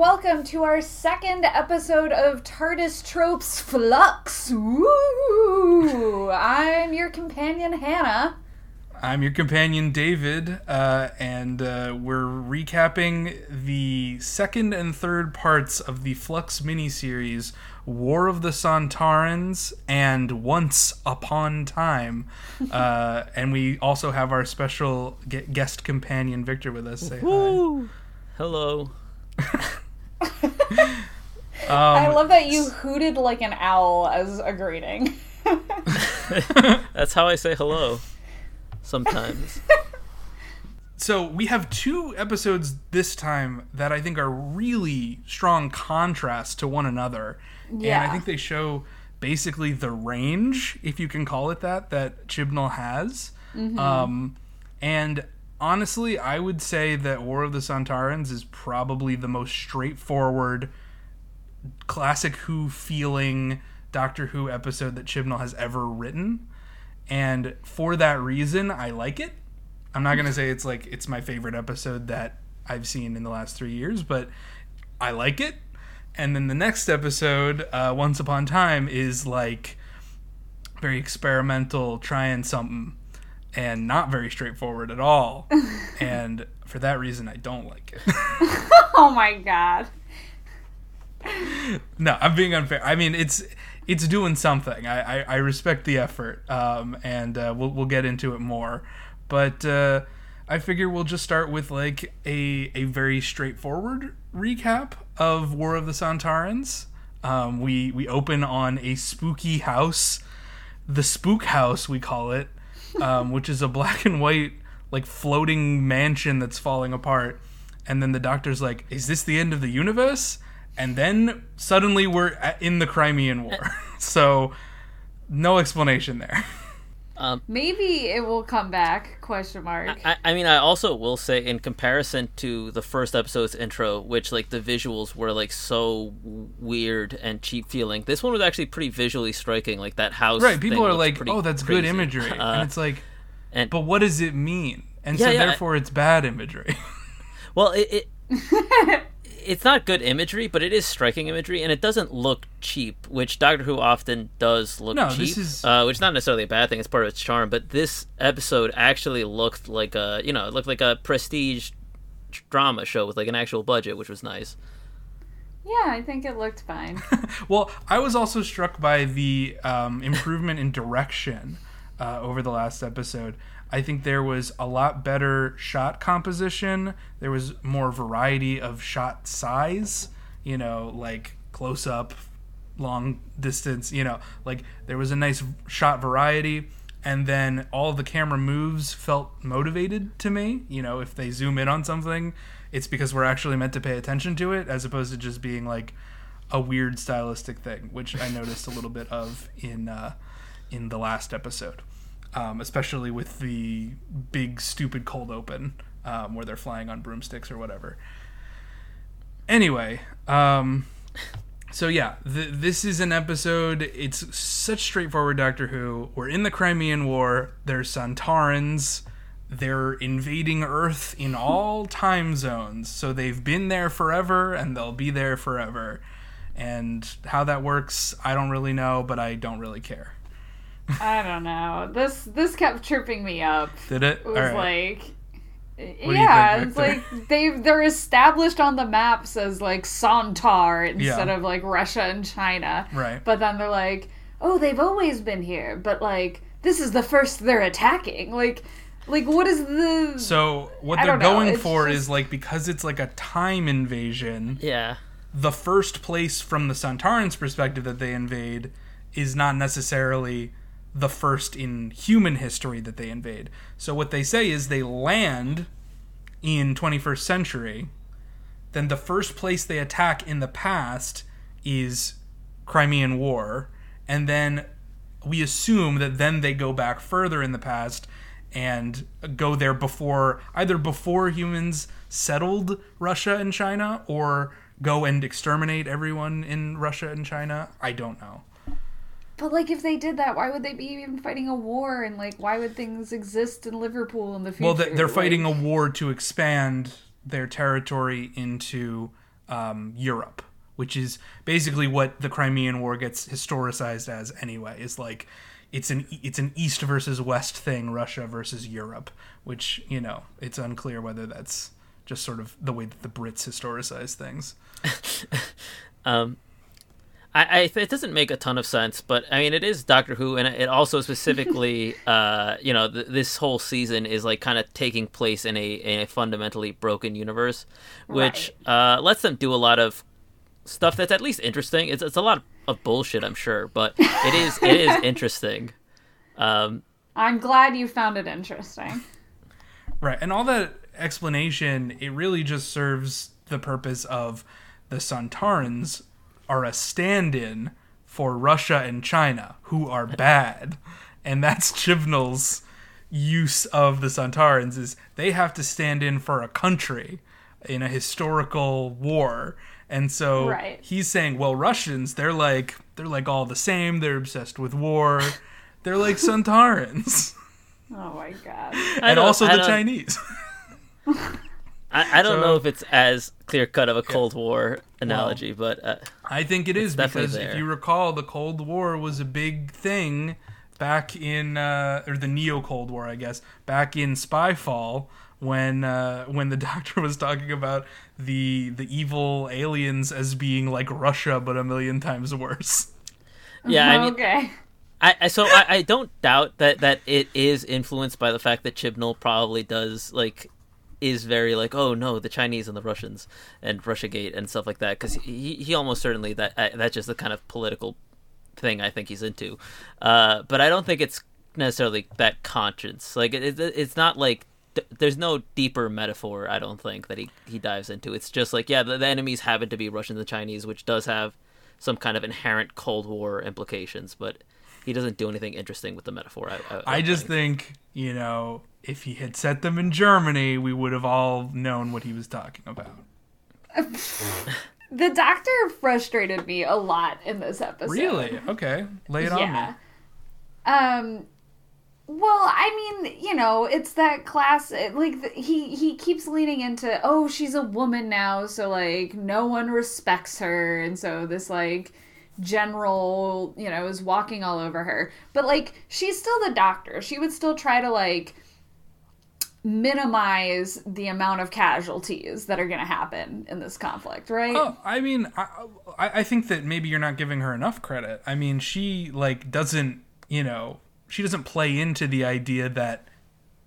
welcome to our second episode of TARDIS Tropes Flux. Woo! I'm your companion, Hannah. I'm your companion, David, uh, and uh, we're recapping the second and third parts of the Flux miniseries War of the Sontarans and Once Upon Time. Uh, and we also have our special guest companion, Victor, with us. Say hi. Woo! Hello. I love that you hooted like an owl as a greeting. That's how I say hello. Sometimes. So we have two episodes this time that I think are really strong contrast to one another. And I think they show basically the range, if you can call it that, that Chibnall has. Um, and honestly, I would say that War of the Sontarans is probably the most straightforward, classic Who feeling Doctor Who episode that Chibnall has ever written. And for that reason, I like it. I'm not gonna say it's like it's my favorite episode that I've seen in the last three years, but I like it. And then the next episode, uh, Once Upon Time, is like very experimental, trying something, and not very straightforward at all. and for that reason, I don't like it. oh my god. no, I'm being unfair. I mean, it's it's doing something. I I, I respect the effort, um, and uh, we'll we'll get into it more. But uh, I figure we'll just start with like a a very straightforward recap of War of the Sontarans. Um, we we open on a spooky house, the Spook House we call it, um, which is a black and white like floating mansion that's falling apart. And then the doctor's like, "Is this the end of the universe?" And then suddenly we're in the Crimean War. so no explanation there. Maybe it will come back? Question mark. I, I mean, I also will say, in comparison to the first episode's intro, which like the visuals were like so weird and cheap feeling, this one was actually pretty visually striking. Like that house, Right, people thing are like, "Oh, that's good imagery." Uh, and it's like, and "But what does it mean?" And Yeah, so yeah, I- therefore it's bad imagery. well, it, it it's not good imagery, but it is striking imagery, and it doesn't look cheap, which Doctor Who often does look No, cheap. this is- uh, which is not necessarily a bad thing; it's part of its charm. But this episode actually looked like a, you know, it looked like a prestige drama show with like an actual budget, which was nice. yeah, I think it looked fine. Well, I was also struck by the um, improvement in direction uh, over the last episode. I think there was a lot better shot composition. There was more variety of shot size, you know, like close up, long distance, you know, like there was a nice shot variety. And then all the camera moves felt motivated to me. You know, if they zoom in on something, it's because we're actually meant to pay attention to it as opposed to just being like, a weird stylistic thing, which I noticed a little bit of in uh, in the last episode, um, especially with the big stupid cold open um, where they're flying on broomsticks or whatever. Anyway, um, so yeah, th- this is an episode. It's such straightforward Doctor Who. We're in the Crimean War. There's Sontarans. They're invading Earth in all time zones. So they've been there forever and they'll be there forever. And how that works, I don't really know, but I don't really care. I don't know. This this kept tripping me up. Did it? It was All right. like you yeah, think, it's Victor? like they they're established on the maps as like Sontar instead Yeah. of like Russia and China. Right. But then they're like, "Oh, they've always been here, but like this is the first they're attacking." Like like what is the so what I they're going for just- is like because it's like a time invasion. Yeah. the first place from the Sontarans' perspective that they invade is not necessarily the first in human history that they invade. So what they say is they land in 21st century, then the first place they attack in the past is Crimean War, and then we assume that then they go back further in the past and go there before either before humans settled Russia and China or go and exterminate everyone in Russia and China. I don't know. But like if they did that, why would they be even fighting a war and like why would things exist in Liverpool in the future? Well, they- they're fighting a war to expand their territory into um, Europe, which is basically what the Crimean War gets historicized as anyway. Is like it's an it's an East versus West thing, Russia versus Europe, which you know it's unclear whether that's just sort of the way that the Brits historicize things. Um, I, I it doesn't make a ton of sense, but I mean it is Doctor Who, and it also specifically, uh, you know, th- this whole season is like kind of taking place in a, in a fundamentally broken universe, which uh, lets them do a lot of stuff that's at least interesting. It's it's a lot of bullshit, I'm sure, but it is it is interesting. Um, I'm glad you found it interesting. Right, and all that explanation, it really just serves the purpose of the Sontarans are a stand-in for Russia and China, who are bad, and that's Chibnall's use of the Sontarans is they have to stand in for a country in a historical war. And so Right. he's saying, well, Russians, they're like they're like all the same. They're obsessed with war. They're like Sontarans, Oh my god. And also I the Chinese. I, I don't So- know if it's as clear cut of a Cold War analogy, but uh, I think it is definitely because if you recall, the Cold War was a big thing back in, uh, or the Neo Cold War, I guess, back in Spyfall when uh, when the Doctor was talking about the the evil aliens as being like Russia but a million times worse. yeah, I mean, okay. I, I so I, I don't doubt that that it is influenced by the fact that Chibnall probably does like is very like oh no the Chinese and the Russians and RussiaGate and stuff like that because he he almost certainly that that's just the kind of political thing I think he's into, uh, but I don't think it's necessarily that conscience. Like it, it, it's not like th- there's no deeper metaphor I don't think that he he dives into. It's just like yeah the, the enemies happen to be Russians and Chinese which does have some kind of inherent Cold War implications but he doesn't do anything interesting with the metaphor. I, I, I just think you know if he had set them in Germany, we would have all known what he was talking about. The doctor frustrated me a lot in this episode. Really? Okay, lay it on yeah. me. Um. Well, I mean, you know, it's that class. Like the, he he keeps leaning into, oh, she's a woman now, so like no one respects her, and so this like general, you know, is walking all over her. But like, she's still the doctor. She would still try to like minimize the amount of casualties that are going to happen in this conflict, right? Oh, I mean, I, I think that maybe you're not giving her enough credit. I mean, she like doesn't, you know, she doesn't play into the idea that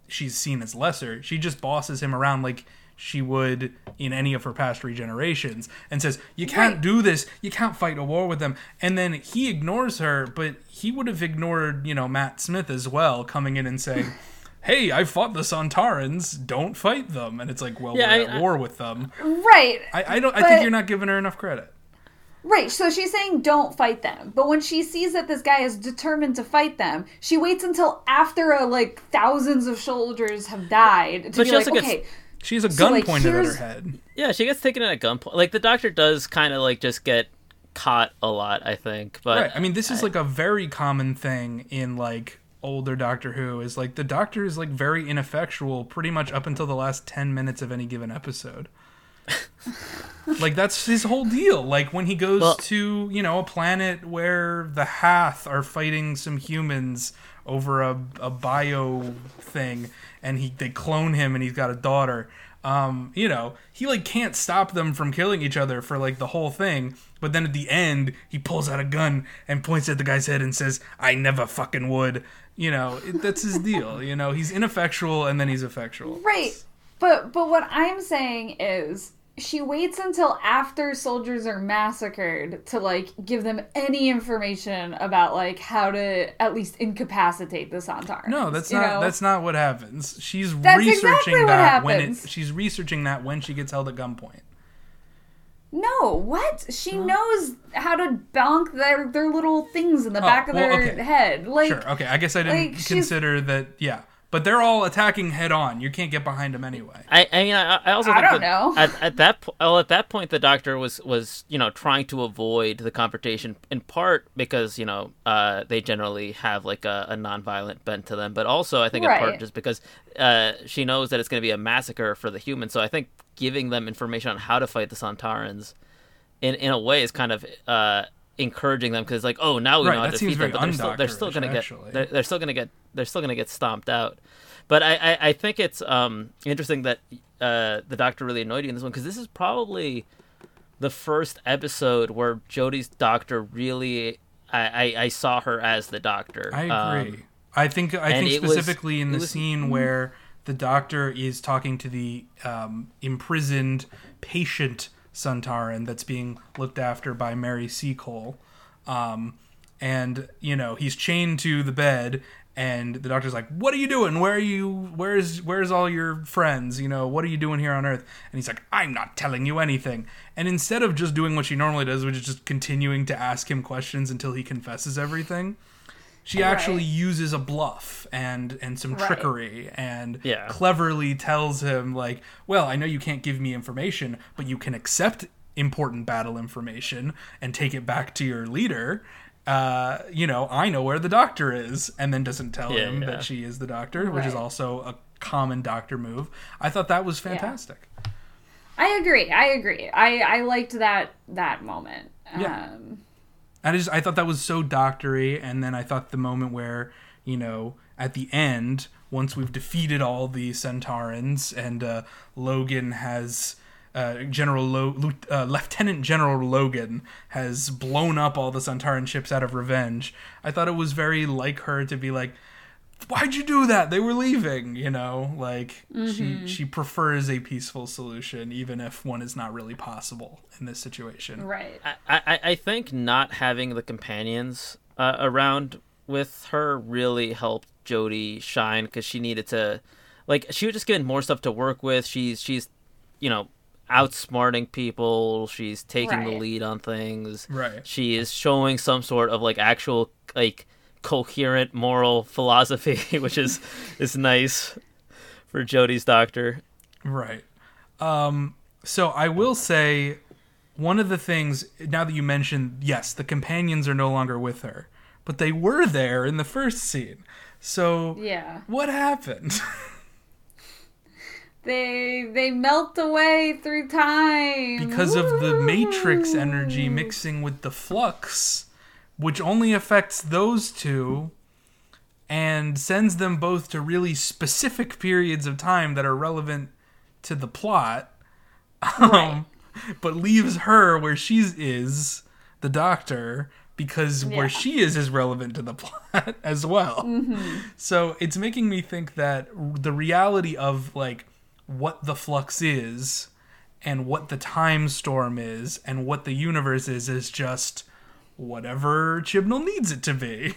she's seen as lesser. She just bosses him around like she would in any of her past regenerations and says, "You can't Right. do this. You can't fight a war with them." And then he ignores her, but he would have ignored, you know, Matt Smith as well, coming in and saying. Hey, I fought the Sontarans. Don't fight them, and it's like, well, Yeah, we're I- at I- war with them. right. I, I don't. I think you're not giving her enough credit. Right, so she's saying don't fight them. But when she sees that this guy is determined to fight them, she waits until after uh, like thousands of soldiers have died to But be she like, gets- okay, She has a So, gun like, pointed at her head. Yeah, she gets taken at a gunpoint. Like the doctor does kind of like just get caught a lot, I think. But Right. I mean, this is like a very common thing in like older Doctor Who. Is like the Doctor is like very ineffectual pretty much up until the last ten minutes of any given episode. like that's his whole deal. Like when he goes Well- to you know a planet where the Hath are fighting some humans over a, a bio thing, and he they clone him, and he's got a daughter. Um, you know, he like can't stop them from killing each other for like the whole thing. But then at the end, he pulls out a gun and points at the guy's head and says, "I never fucking would." You know, it, that's his deal. You know, he's ineffectual and then he's effectual. right. But but what I'm saying is she waits until after soldiers are massacred to like give them any information about like how to at least incapacitate the Sontarans. No, that's not. know? That's not what happens. She's That's researching exactly that when it. She's researching that when she gets held at gunpoint. No, what? She knows how to bonk their their little things in the oh, back of Oh, well, their okay. head. Like Sure. Okay. I guess I didn't like, consider that. Yeah. But they're all attacking head on. You can't get behind them anyway. I, I mean, I, I also I think don't that know. At, at that po- well, at that point, the doctor was was you know trying to avoid the confrontation in part because you know uh, they generally have like a, a nonviolent bent to them, but also I think in part just because uh, she knows that it's going to be a massacre for the humans. So I think giving them information on how to fight the Sontarans in in a way is kind of uh, encouraging them because like oh now we Right, know how to defeat them, but they're still, they're still going to get they're, they're still going to get they're still going to get stomped out. But I, I, I think it's um, interesting that uh, the doctor really annoyed you in this one because this is probably the first episode where Jodie's doctor really I, I, I saw her as the doctor. I Um, agree. I think I think it was- specifically in the was- scene where the doctor is talking to the um, imprisoned patient Santaran that's being looked after by Mary Seacole, um, and you know he's chained to the bed, and the doctor's like, "What are you doing? Where are you? Where's where's all your friends? You know, what are you doing here on Earth?" And he's like, "I'm not telling you anything." And instead of just doing what she normally does, which is just continuing to ask him questions until he confesses everything she actually uses a bluff and and some Right. trickery and Yeah. cleverly tells him like well i know you can't give me information but you can accept important battle information and take it back to your leader uh, you know i know where the doctor is and then doesn't tell Yeah, him yeah. that she is the doctor which is also a common doctor move i thought that was fantastic I agree. I agree. I I liked that that moment. Yeah. Um, I just I thought that was so doctory, and then I thought the moment where you know at the end, once we've defeated all the Sontarans and uh, Logan has. Uh, General Lo- uh, Lieutenant General Logan has blown up all the Sontaran ships out of revenge. I thought it was very like her to be like, "Why'd you do that? They were leaving." You know, like she she prefers a peaceful solution, even if one is not really possible in this situation. right. I, I, I think not having the companions uh, around with her really helped Jodie shine because she needed to, like, she was just given more stuff to work with. She's she's, you know, outsmarting people. She's taking the lead on things. Right. She is showing some sort of like actual like coherent moral philosophy, which is is nice for Jodie's doctor. Right. Um, so I will say one of the things now that you mentioned, yes, the companions are no longer with her, but they were there in the first scene. So Yeah. what happened? They they melt away through time because of the matrix energy mixing with the flux, which only affects those two and sends them both to really specific periods of time that are relevant to the plot. Um, but leaves her where she is, the doctor, because where she is is relevant to the plot as well. So it's making me think that the reality of like what the flux is and what the time storm is and what the universe is is just whatever Chibnall needs it to be.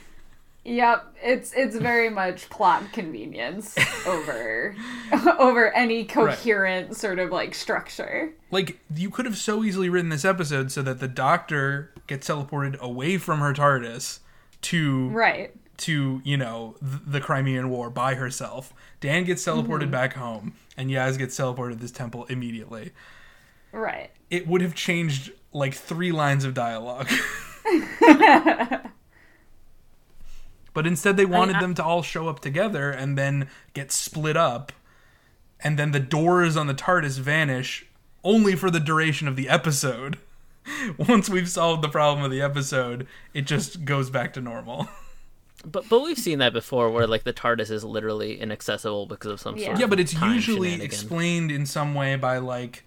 Yep, it's it's very much plot convenience over over any coherent sort of like structure. Like you could have so easily written this episode so that the doctor gets teleported away from her TARDIS to Right. to you know th- the Crimean War by herself. Dan gets teleported mm-hmm. back home, and Yaz gets teleported to this temple immediately. Right. It would have changed like three lines of dialogue. but instead, they wanted I- them to all show up together and then get split up, and then the doors on the TARDIS vanish only for the duration of the episode. Once we've solved the problem of the episode, it just goes back to normal. But but we've seen that before, where like the TARDIS is literally inaccessible because of some Yeah. sort. Yeah, of but it's time usually explained in some way by like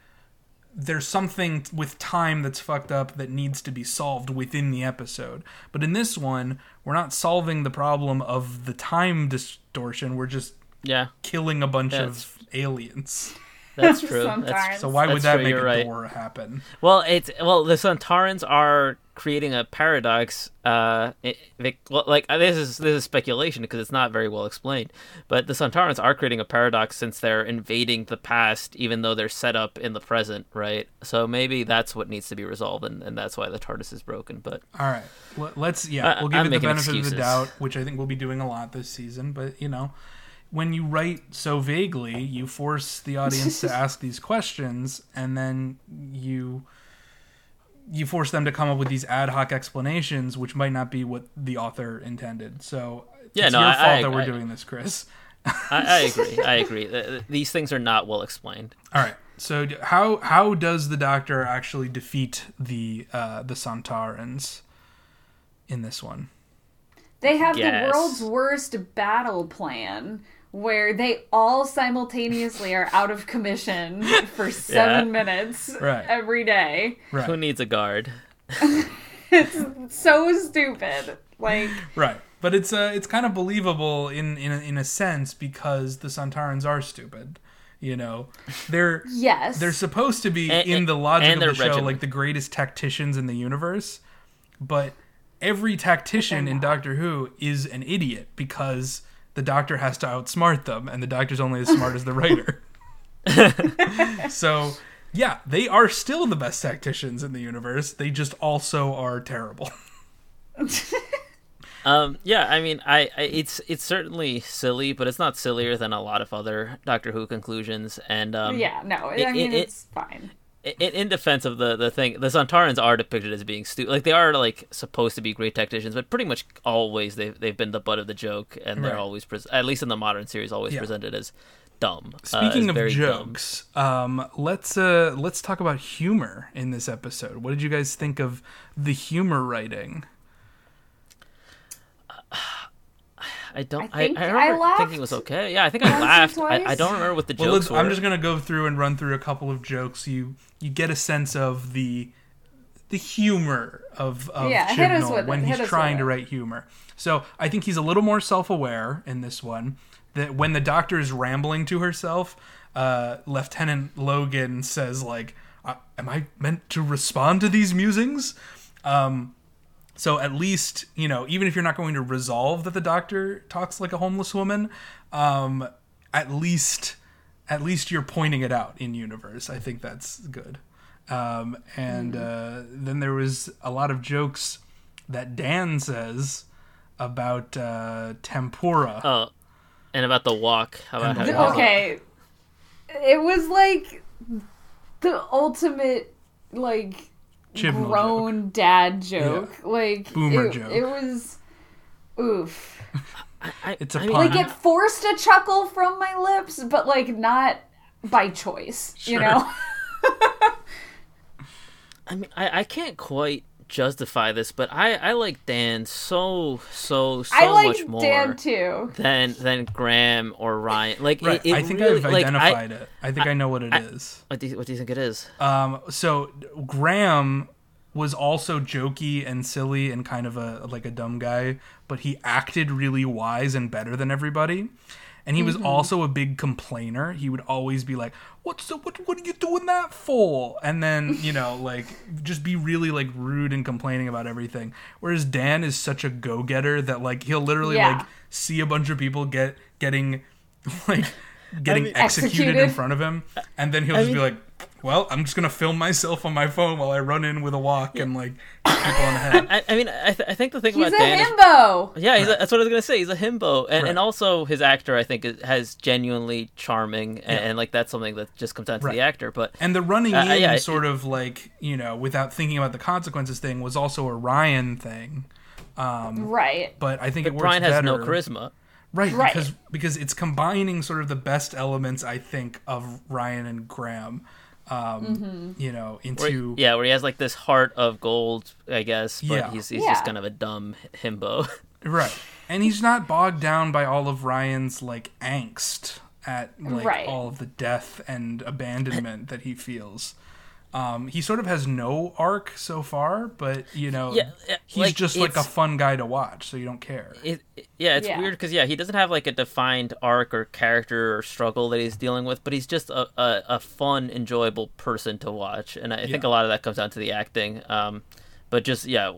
there's something with time that's fucked up that needs to be solved within the episode. But in this one, we're not solving the problem of the time distortion. We're just Yeah, killing a bunch That's- of aliens. That's true. Sometimes. That's, So why would That's that true, make a right. door happen? well, it's well the Sontarans are creating a paradox. Uh, it, it- well, like uh, this is this is speculation because it's not very well explained. But the Sontarans are creating a paradox since they're invading the past, even though they're set up in the present, right? So maybe that's what needs to be resolved, and, and that's why the TARDIS is broken. But All right. L- Let's yeah, I- we'll give I'm it the making benefit of the doubt, which I think we'll be doing a lot this season, but you know, when you write so vaguely, you force the audience to ask these questions, and then you you force them to come up with these ad hoc explanations, which might not be what the author intended. So Yeah, it's no, your I- fault I- that we're I- doing this, Chris. I, I agree. I agree. Th- th- These things are not well explained. All right. So how how does the Doctor actually defeat the uh, the Sontarans in this one? They have Yes. the world's worst battle plan where they all simultaneously are out of commission for seven minutes Right. every day. Right. Who needs a guard? It's so stupid. Like, Right. But it's uh, it's kind of believable in in a, in a sense because the Sontarans are stupid. You know, they're yes. they're supposed to be And- in the logic of they're the show regimented. like the greatest tacticians in the universe, but every tactician in Doctor Who is an idiot because the Doctor has to outsmart them, and the Doctor's only as smart as the writer. so. Yeah, they are still the best tacticians in the universe. They just also are terrible. Um, yeah, I mean, I, I it's it's certainly silly, but it's not sillier than a lot of other Doctor Who conclusions. And um, yeah, no, it- I mean, it- it- it's fine. In, in defense of the the thing, the Sontarans are depicted as being stupid. Like they are like supposed to be great tacticians, but pretty much always they've they've been the butt of the joke, and they're Right. always pres at least in the modern series always Yeah. presented as dumb. uh, Speaking as of jokes, um, let's uh, let's talk about humor in this episode. What did you guys think of the humor writing? I don't. I I, think I, I remember thinking it was okay. Yeah, I think I laughed. I, I don't remember what the Well, jokes let's, were. I'm just gonna go through and run through a couple of jokes. You you get a sense of the the humor of, of Yeah, hit us Chibnall with it, when hit he's us trying with to write humor. So I think he's a little more self aware in this one. That when the doctor is rambling to herself, uh, Lieutenant Logan says like, uh, "Am I meant to respond to these musings?" Um, so at least you know, even if you're not going to resolve that the doctor talks like a homeless woman, um, at least at least you're pointing it out in universe. I think that's good. Um, and uh, then there was a lot of jokes that Dan says about uh, tempura. Oh, and about the walk. How about the how walk. Okay. It was like the ultimate, like, Chibnall grown dad joke. Like, Boomer it, joke. it was. Oof. I, It's a I pun. Like, it forced a chuckle from my lips, but, like, not by choice, you know? I mean, I, I can't quite justify this, but I, I like Dan so so so I like much more Dan too. than than Graham or Ryan. Like, right. it, it I think really, I've like, I- identified it. I think I, know what it is. what, do you, what do you think it is? Um, so Graham was also jokey and silly and kind of a like a dumb guy, but he acted really wise and better than everybody. And he was also a big complainer. He would always be like, "What's the, what? What are you doing that for?" And then you know, like, just be really like rude and complaining about everything. Whereas Dan is such a go getter that like he'll literally Yeah. like see a bunch of people get getting like getting mean- executed, in front of him, and then he'll just be like, "Well, I'm just gonna film myself on my phone while I run in with a walk and like people on the head." I, I mean, I, th- I think the thing He's about a Dan is himbo. Yeah, he's a, that's what I was gonna say. He's a himbo, and, Right. and also his actor, I think, is, has genuinely charming, and, and like that's something that just comes down to Right. the actor. But And the running Uh, in, yeah, it- sort of like you know, without thinking about the consequences thing, was also a Ryan thing. Right. But I think it works Brian has better. no charisma. right? Right. Because because it's combining sort of the best elements, I think, of Ryan and Graham. Um, Mm-hmm. You know, Where, into yeah, where he has like this heart of gold, I guess, but Yeah. he's he's Yeah. just kind of a dumb himbo. Right. And he's not bogged down by all of Ryan's like angst at like Right. all of the death and abandonment that he feels. Um, he sort of has no arc so far, but you know, Yeah, yeah, he's like, just like a fun guy to watch, so you don't care. it, it- yeah, it's Yeah. weird because yeah, he doesn't have like a defined arc or character or struggle that he's dealing with, but he's just a, a, a fun, enjoyable person to watch, and I think Yeah. a lot of that comes down to the acting. Um, but just yeah,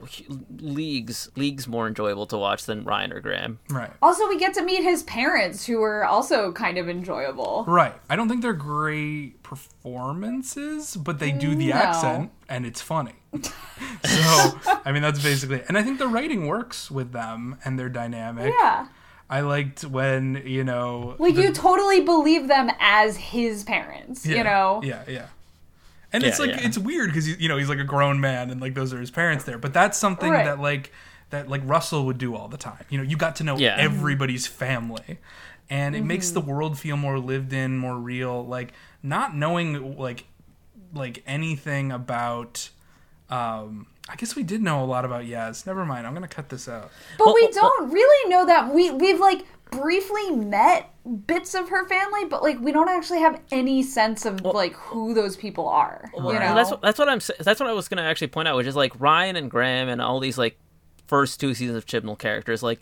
leagues leagues more enjoyable to watch than Ryan or Graham. Right. Also, we get to meet his parents, who are also kind of enjoyable. Right. I don't think they're great performances, but they do the No. accent and it's funny. so, I mean, that's basically And I think the writing works with them and their dynamic. Yeah. I liked when you know, Like the- you totally believe them as his parents, yeah, you know? yeah, yeah. And it's like yeah. it's weird because you know he's like a grown man and like those are his parents there, but that's something Right. that like that like Russell would do all the time. You know, you got to know Yeah. everybody's family, and it makes Mm-hmm. the world feel more lived in, more real. Like not knowing like like anything about. Um, I guess we did know a lot about Yaz. Never mind. I'm gonna cut this out. But we Well, well- don't really know that. We we've like briefly met bits of her family, but like we don't actually have any sense of like who those people are. Well, you know? that's what, that's what I'm that's what I was gonna actually point out, which is like Ryan and Graham and all these like first two seasons of Chibnall characters, like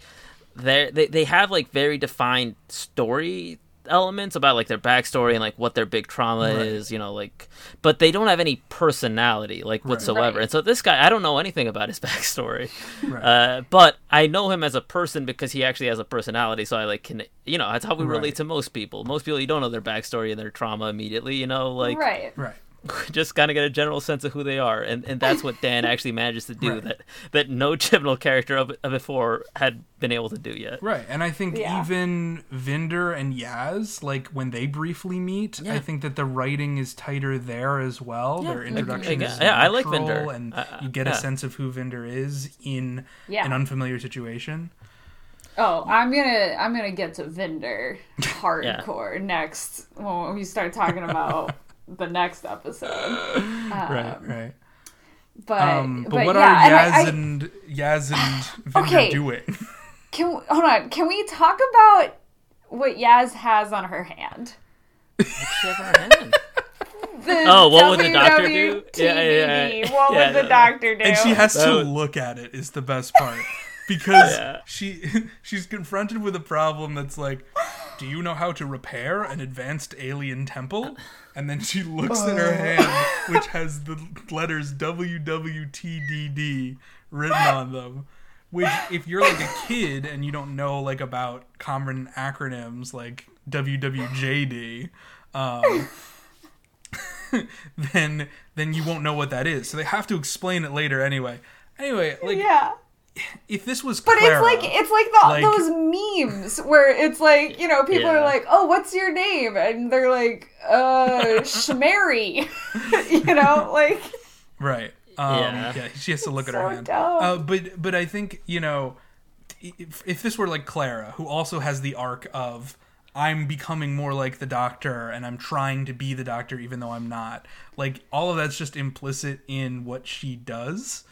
they they they have like very defined story elements about like their backstory and like what their big trauma Right. is, you know, like but they don't have any personality like whatsoever. Right. And so this guy, I don't know anything about his backstory, Right. uh, but I know him as a person because he actually has a personality. So I like can you know that's how we Right. relate to most people. Most people you don't know their backstory and their trauma immediately, you know, like right. right. just kind of get a general sense of who they are, and and that's what Dan actually manages to do Right. that that no Chibnall character of, of before had been able to do yet. Right, and I think Yeah. even Vinder and Yaz, like when they briefly meet, I think that the writing is tighter there as well. Yeah, Their I- introduction I- is yeah, I like Vinder. and I- I- you get a sense of who Vinder is in Yeah. an unfamiliar situation. Oh, I'm gonna I'm gonna get to Vinder hardcore next when we start talking about the next episode. right, right. But Um, but, but what yeah, are and I- Yaz I- and Yaz and Vinder Okay. doing? Can we, hold on? Can we talk about what Yaz has on her hand? She have her hand. The Oh, what would the doctor do? Yeah, yeah, yeah. What Yeah, would the doctor do? and she has That to would- look at it is the best part because Yeah. she she's confronted with a problem that's like do you know how to repair an advanced alien temple and then she looks at her hand which has the letters wwtdd written on them which if you're like a kid and you don't know like about common acronyms like wwjd um, then then you won't know what that is. So they have to explain it later anyway. Anyway, like yeah. If this was But Clara, it's like it's like the, like- those memes where it's like you know people Yeah. are like, "Oh, what's your name?" and they're like, "Uh, Shmary," you know, like right. Um, yeah. Yeah. she has to look at So her hand. dumb. Uh, but but I think you know, if, if this were like Clara, who also has the arc of I'm becoming more like the Doctor, and I'm trying to be the Doctor even though I'm not. Like all of that's just implicit in what she does.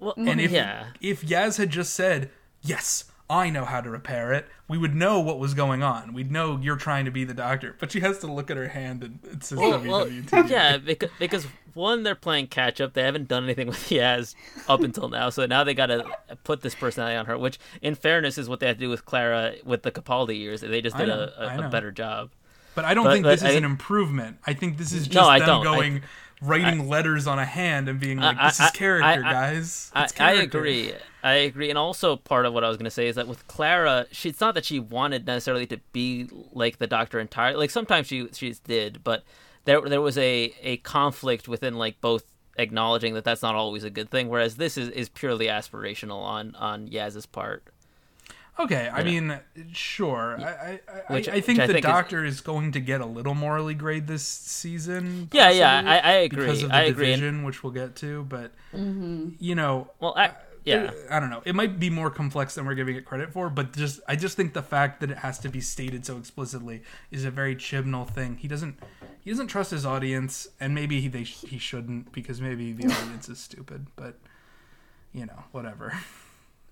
Well, And if yeah, if Yaz had just said, "Yes, I know how to repair it," we would know what was going on. We'd know you're trying to be the doctor. But she has to look at her hand and it says well, well, WWT. yeah, because, because one, they're playing catch up. They haven't done anything with Yaz up until now, so now they got to put this personality on her. Which, in fairness, is what they had to do with Clara with the Capaldi years. They just did know, a, I a, better job. But I don't But- think but this is an improvement. I think this is just No, I them don't. I- writing letters on a hand and being like, "This I- is character, I- I- guys." I, It's I character." agree. I agree. And also, part of what I was going to say is that with Clara, she, it's not that she wanted necessarily to be like the Doctor entirely. Like sometimes she she did, but there there was a a conflict within like both acknowledging that that's not always a good thing. Whereas this is, is purely aspirational on on Yaz's part. Okay, I mean, sure. I I, I, Which- I think which I the think Doctor is... going to get a little morally grade this season. Yeah, yeah, I- I agree. Because of the I agree. Division, which we'll get to. But Mm-hmm. you know, Well, I, yeah. Uh, I don't know. It might be more complex than we're giving it credit for, but just I just think the fact that it has to be stated so explicitly is a very Chibnall thing. He doesn't he doesn't trust his audience, and maybe he they, he shouldn't because maybe the audience is stupid. But you know, whatever.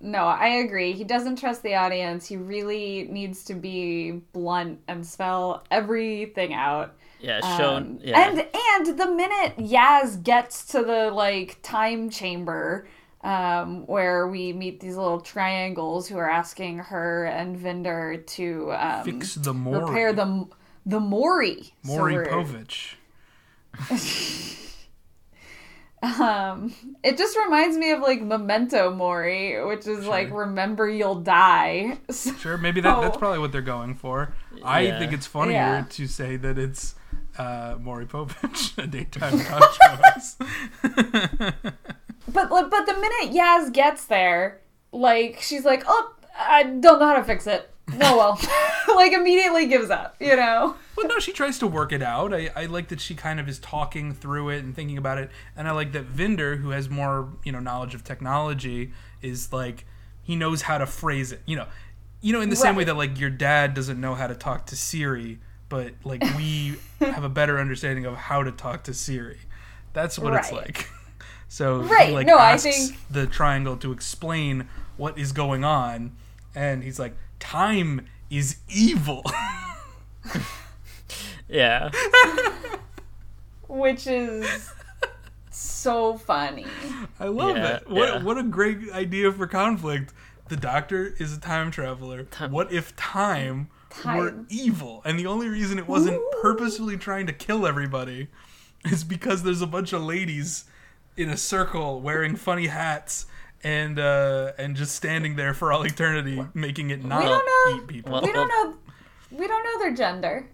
No, I agree. He doesn't trust the audience. He really needs to be blunt and spell everything out. Yeah, shown. Um, yeah. And and the minute Yaz gets to the like time chamber, um, where we meet these little triangles who are asking her and Vinder to um, Fix the Maury. repair the the Mouri. Maury So Povich. Um, it just reminds me of like Memento Mori, which is like remember you'll die. So- Sure, maybe that, that's probably what they're going for. I think it's funnier Yeah. to say that it's uh, Maury Povich, a daytime talk show host. But but the minute Yaz gets there, like she's like, "Oh, I don't know how to fix it," oh well, like immediately gives up. You know. Well, no, she tries to work it out. I, I like that she kind of is talking through it and thinking about it, and I like that Vinder, who has more you know knowledge of technology, is like he knows how to phrase it. You know, you know, in the same way that like your dad doesn't know how to talk to Siri, but like we have a better understanding of how to talk to Siri. That's what it's like. So Right. he like No, I asks think- the triangle to explain what is going on, and he's like, "Time is evil." Yeah. which is so funny. I love Yeah, it. What yeah. what a great idea for conflict. The doctor is a time traveler. What if time, were evil? And the only reason it wasn't purposefully trying to kill everybody is because there's a bunch of ladies in a circle wearing funny hats and uh, and just standing there for all eternity, making it not don't know- eat people. We don't know. We don't know their gender.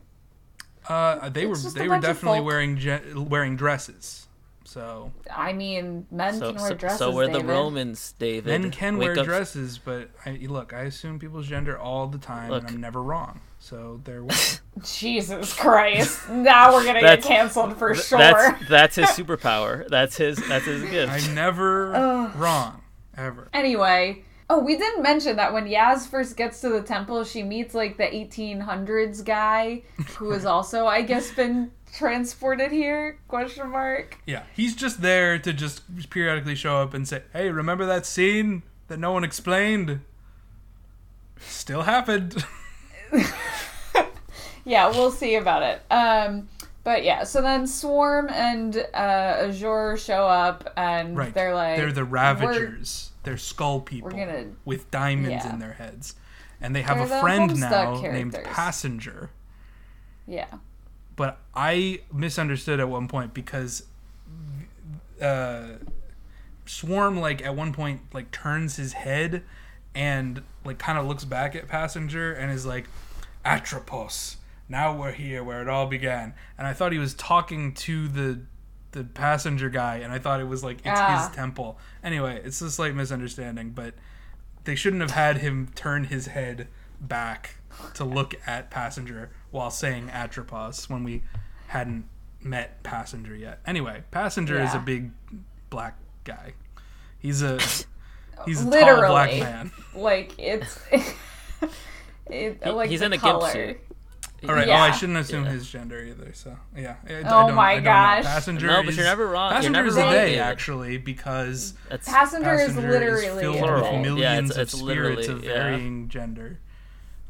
uh, they were It's just a they were definitely wearing gen- wearing dresses. So I mean, men So, can wear so, dresses. so were the David. Romans, David. Men can Wake wear up- dresses, but I, look, I assume people's gender all the time, Look. and I'm never wrong. So there. Jesus Christ! Now we're gonna get canceled for sure. That's that's his superpower. That's his that's his gift. I'm never wrong ever. Anyway, oh, we didn't mention that when Yaz first gets to the temple, she meets like the 1800s guy who has also, I guess, been transported here? Question mark. Yeah, he's just there to just periodically show up and say, "Hey, remember that scene that no one explained? Still happened." Yeah, we'll see about it. Um, but yeah, so then Swarm and uh, Azure show up, and right. they're like, they're the Ravagers. They're skull people gonna- with diamonds yeah. in their heads, and they have They're a the friend now named. Passenger. Yeah, but I misunderstood at one point because uh, Swarm like at one point like turns his head and like kind of looks back at Passenger and is like Atropos. Now we're here where it all began. And I thought he was talking to the the passenger guy and I thought it was like it's Ah. his temple. Anyway, it's a slight misunderstanding, but they shouldn't have had him turn his head back to look at Passenger while saying Atropos when we hadn't met Passenger yet. Anyway, Passenger is a big black guy. He's a he's a tall black Literally. man. like it's. It, He- like he's the in a gimp color. suit. All right. Oh, I shouldn't assume Yeah. his gender either. So yeah. I, I Oh don't, my I don't gosh. Passenger. No, but is, you're never wrong. You're Passenger is a wrong, they actually because That's Passenger, is Passenger literally filled a with millions Yeah, it's- of spirits literally- of yeah. varying gender.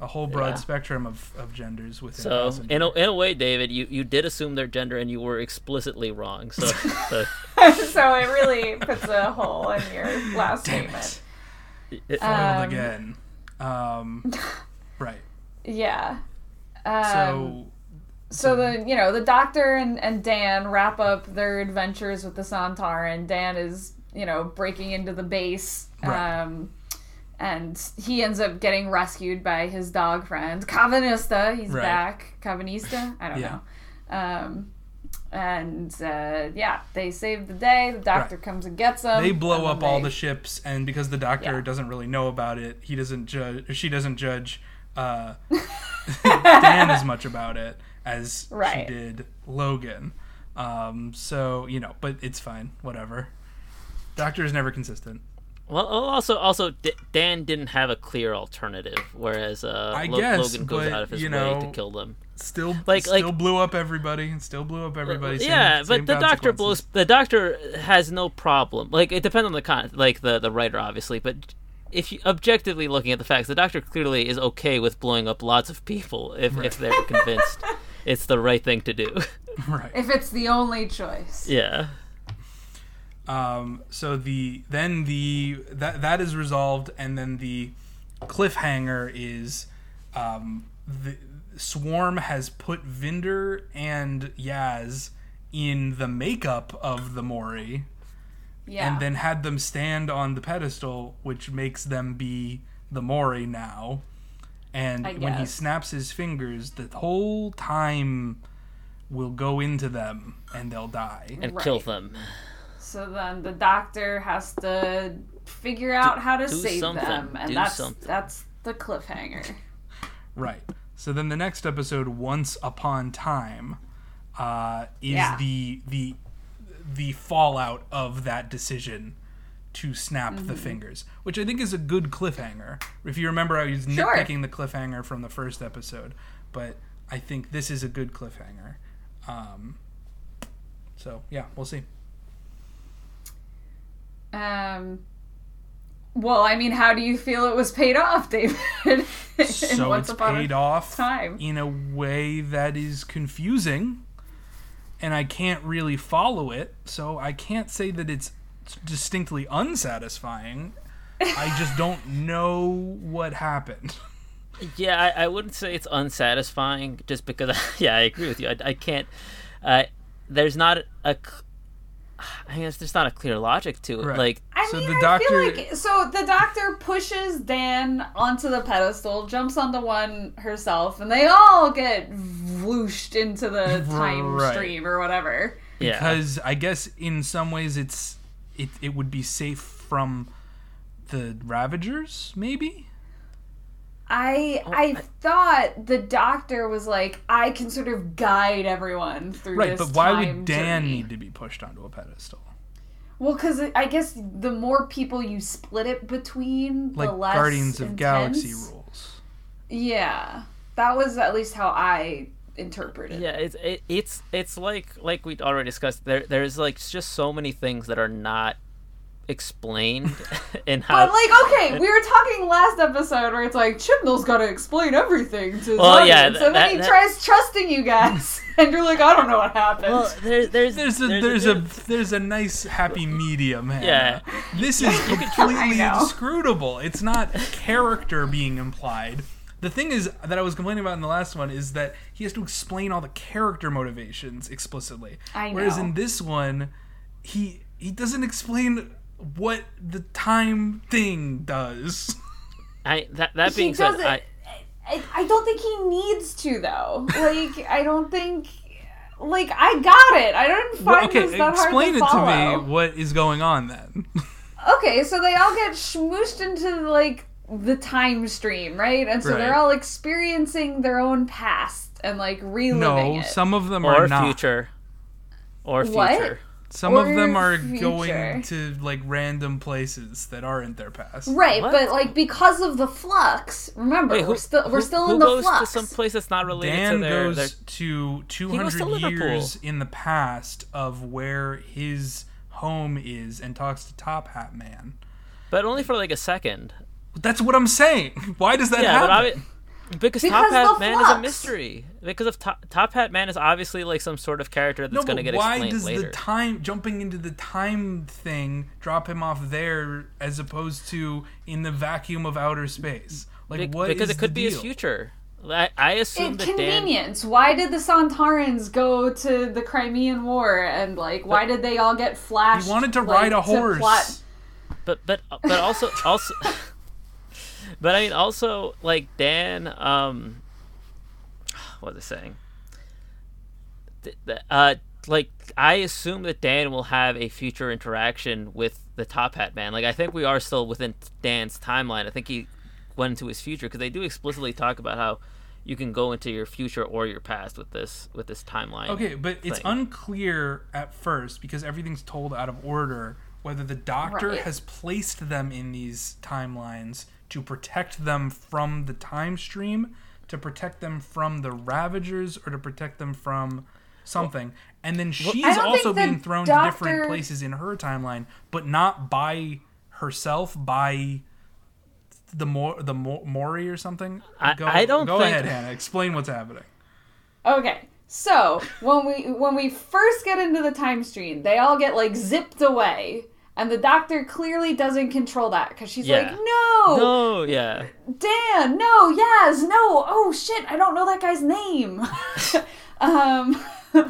A whole broad Yeah. spectrum of, of genders within so Passenger. in a, in a way, David, you, you did assume their gender and you were explicitly wrong. So, so so it really puts a hole in your last Damn statement. it. it- Um, again. Um, right. Yeah. Um, So so the you know the doctor and, and Dan wrap up their adventures with the Sontar, and Dan is you know breaking into the base. Right. Um, and he ends up getting rescued by his dog friend Karvanista. He's Right. back. Karvanista. I don't Yeah. know. Um, and uh, yeah, they save the day. The doctor Right. comes and gets them. they blow up then all the ships, and because the doctor Yeah. doesn't really know about it, he doesn't judge. She doesn't judge uh, Dan as much about it as Right. she did Logan. Um, so you know, but it's fine. Whatever. Doctor is never consistent. well, also, also, D- Dan didn't have a clear alternative, whereas uh, I Lo- guess, Logan goes but, out of his you way to know, kill them. Still, Like- still like- blew up everybody, and still blew up everybody. Same- yeah, same but the doctor blows. The doctor has no problem. Like it depends on the con, like the the writer, obviously. But if you objectively looking at the facts, the doctor clearly is okay with blowing up lots of people if if they're convinced it's the right thing to do. right. If it's the only choice. yeah. Um, so the then the that that is resolved, and then the cliffhanger is um, the Swarm has put Vinder and Yaz in the makeup of the Mouri, Yeah. and then had them stand on the pedestal, which makes them be the Mouri now. And when he snaps his fingers, the whole time will go into them, and they'll die. And Right. kill them. So then the doctor has to figure out how to save something. them, and Do that's something. that's the cliffhanger. Right. So then the next episode, Once Upon Time, uh, is Yeah. the the the fallout of that decision to snap Mm-hmm. the fingers, which I think is a good cliffhanger. If you remember, I was Sure. nitpicking the cliffhanger from the first episode, but I think this is a good cliffhanger. Um, so yeah, we'll see. Um. Well, I mean, how do you feel it was paid off, David? So it's paid off Time. in a way that is confusing, and I can't really follow it. So I can't say that it's distinctly unsatisfying. I just don't know what happened. Yeah, I, I wouldn't say it's unsatisfying, just because. yeah, I agree with you. I, I can't. Uh, there's not a. cl- I guess there's not a clear logic to it. Right. Like, I So mean, the I doctor- feel like so the doctor pushes Dan onto the pedestal, jumps onto one herself, and they all get whooshed into the time Right. stream or whatever. yeah, Because I guess in some ways it's it, it would be safe from the Ravagers, maybe. I Oh, I thought the doctor was like, I can sort of guide everyone through Right, this but why time would Dan journey. need to be pushed onto a pedestal? Well, because I guess the more people you split it between, Like the less Guardians of Galaxy rules. Yeah, that was at least how I interpreted. yeah, it's it, it's it's like like we already discussed. There there's like just so many things that are not explained in how. But like, okay, we were talking last episode where it's like Chibnall's got to explain everything to his Well, yeah, audience, and then that- he that- tries trusting you guys, and you're like, I don't know what happened. well, there, there's There's a there's, a, good- there's a nice happy medium. Hannah. Yeah. This is completely inscrutable. It's not character being implied. The thing is that I was complaining about in the last one is that he has to explain all the character motivations explicitly. I know. Whereas in this one, he he doesn't explain what the time thing does. I that that he being said. I, I, I don't think he needs to though. Like, I don't think. Like, I got it. I don't find Well, okay, this that explain hard it to to me. What is going on then? Okay, so they all get schmooshed into like the time stream, right? And so Right. they're all experiencing their own past and like reliving no, it. some of them or are not. future, or What? Future. Some of them are future. going to like random places that aren't their past. Right, What? but like because of the flux. Remember, Wait, we're still we're who- still who in the goes flux. to some place that's not related Dan to their, goes their to goes 200 to Liverpool. years in the past of where his home is and talks to Top Hat Man. but only for like a second. That's what I'm saying. Why does that Yeah, but happen? Because, Because Top Hat Man is a mystery. Because of Top, Top Hat Man is obviously like some sort of character no, that's going to get why does later. the time jumping into the time thing drop him off there as opposed to in the vacuum of outer space? Like Be- what because is it could be his future. I, I assume It, that Dan. convenience. Why did the Sontarans go to the Crimean War and like why did they all get flashed? He wanted to like, ride a horse. plot- but but uh, but also also but i mean also like dan um what was i saying? Th- th- uh like i assume that dan will have a future interaction with the top hat man. Like i think we are still within dan's timeline. I think he went into his future because they do explicitly talk about how you can go into your future or your past with this with this timeline Okay, but it's unclear at first because everything's told out of order whether the doctor Right. has placed them in these timelines to protect them from the time stream, to protect them from the Ravagers, or to protect them from something. And then she's also the being thrown to different places in her timeline, but not by herself, by the Mor- the Mo- Mori or something. I- go, I don't go think- ahead, Hannah. Explain what's happening. Okay. So when we when we first get into the time stream, they all get like zipped away, and the doctor clearly doesn't control that because she's Yeah. like, "No, no yeah Dan, no, yes, no, oh shit, I don't know that guy's name." um,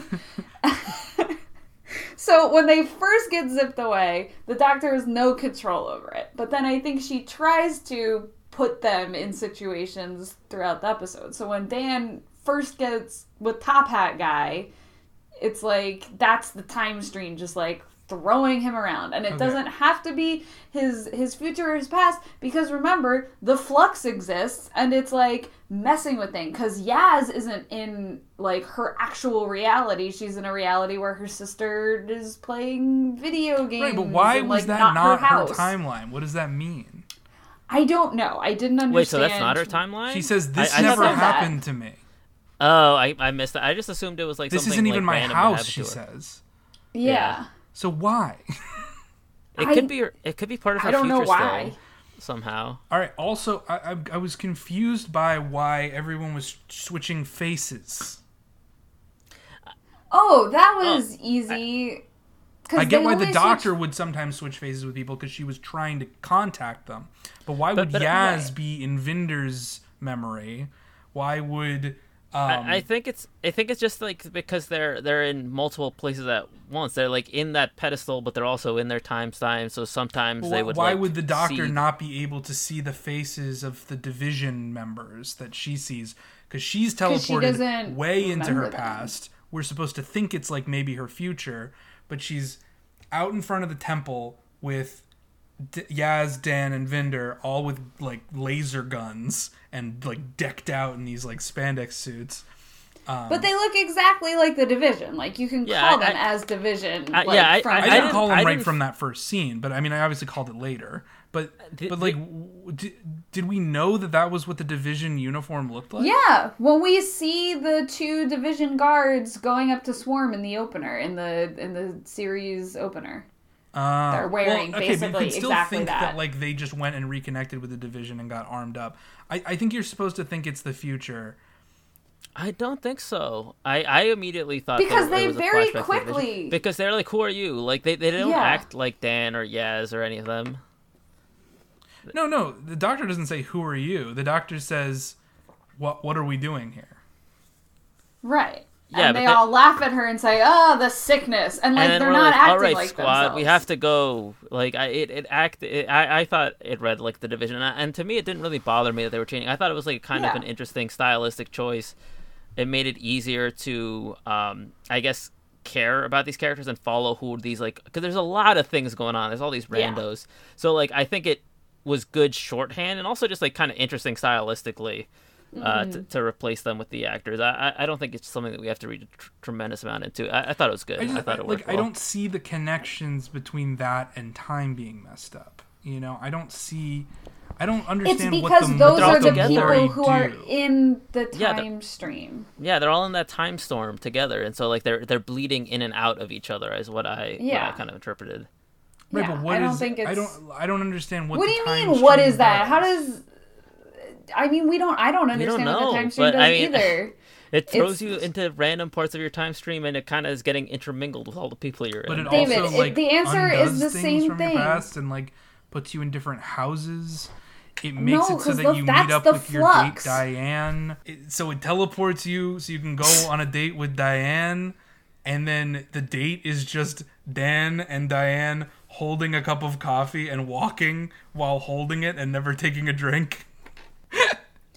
so when they first get zipped away, the doctor has no control over it. But then I think she tries to put them in situations throughout the episode. So when Dan first gets with Top Hat guy, it's like that's the time stream just like throwing him around and it Okay. doesn't have to be his his future or his past because remember the flux exists and it's like messing with things because yaz isn't in like her actual reality she's in a reality where her sister is playing video games Right, but why and, was that not, not, her her, house timeline? What does that mean? i don't know i didn't understand Wait, so that's not her timeline? She says this I- I never thought that- happened to me. Oh, I, I missed that. I just assumed it was like This something isn't even like, my random house, she her. says. yeah, Yeah. So why? It I- could be. It could be part of her I don't know why. still, somehow. All right. Also, I, I I was confused by why everyone was switching faces. oh that oh, was easy 'Cause I get why only the switch- doctor would sometimes switch faces with people because she was trying to contact them. But why But- would but- Yaz Right. be in Vinder's memory? Why would um, I, I think it's. I think it's just like because they're they're in multiple places at once. They're like in that pedestal, but they're also in their time time. So sometimes wh- they would. why like, would the doctor see- not be able to see the faces of the division members that she sees? Because she's she teleported doesn't way into her remember them. past. We're supposed to think it's like maybe her future, but she's out in front of the temple with D- Yaz, Dan, and Vinder, all with like laser guns and like decked out in these like spandex suits. Um, but they look exactly like the division. Like you can Yeah, call I- them as division. I- like, yeah, I- from I, I didn't didn't- call them I right didn't- from that first scene, but I mean, I obviously called it later. But uh, Did- but like, did, did we know that that was what the division uniform looked like? Yeah, when we see the two division guards going up to swarm in the opener in the in the series opener. Uh, They're wearing well, okay, but you basically could still exactly think that. that. like they just went and reconnected with the division and got armed up. I, I think you're supposed to think it's the future. I don't think so. I, I immediately thought Because that it they was a very flashback to the quickly- because they're like, who are you? Like they, they don't Yeah. act like Dan or Yaz or any of them. No, no, the doctor doesn't say who are you. The doctor says, "What what are we doing here?" Right. Yeah, and they they- all laugh at her and say, "Oh, the sickness," and like and they're not like, acting all right, like squad, themselves. we have to go. Like I, it, it act. It, I, I thought it read like the division, and, I- and to me, it didn't really bother me that they were changing. I thought it was like kind of an interesting stylistic choice. It made it easier to, um, I guess, care about these characters and follow who these like because there's a lot of things going on. There's all these Yeah. randos. So like I think it was good shorthand and also just like kind of interesting stylistically. Uh, Mm-hmm. to, to replace them with the actors, I, I I don't think it's something that we have to read a tr- tremendous amount into. I, I thought it was good. I I, just thought it like worked I don't see the connections between that and time being messed up. You know, I don't see. I don't It's understand what because the those they're the together. people who are in the Yeah, time stream. Yeah, they're all in that time storm together, and so like they're they're bleeding in and out of each other, is what I Yeah. what I kind of interpreted. Right, yeah, but what I don't is- think it's. I don't. I don't understand what. what do you time mean? What stream is that? How does. Does? I mean, we don't. I don't We don't understand what the time stream but, does I mean- either. It throws It's- you into random parts of your time stream, and it kind of is getting intermingled with all the people you're But in. it David, also it- like the answer is the things same from thing. your past and like puts you in different houses. It makes No, it so that the- you meet up the with your date Diane. It, so it teleports you so you can go on a date with Diane, and then the date is just Dan and Diane holding a cup of coffee and walking while holding it and never taking a drink.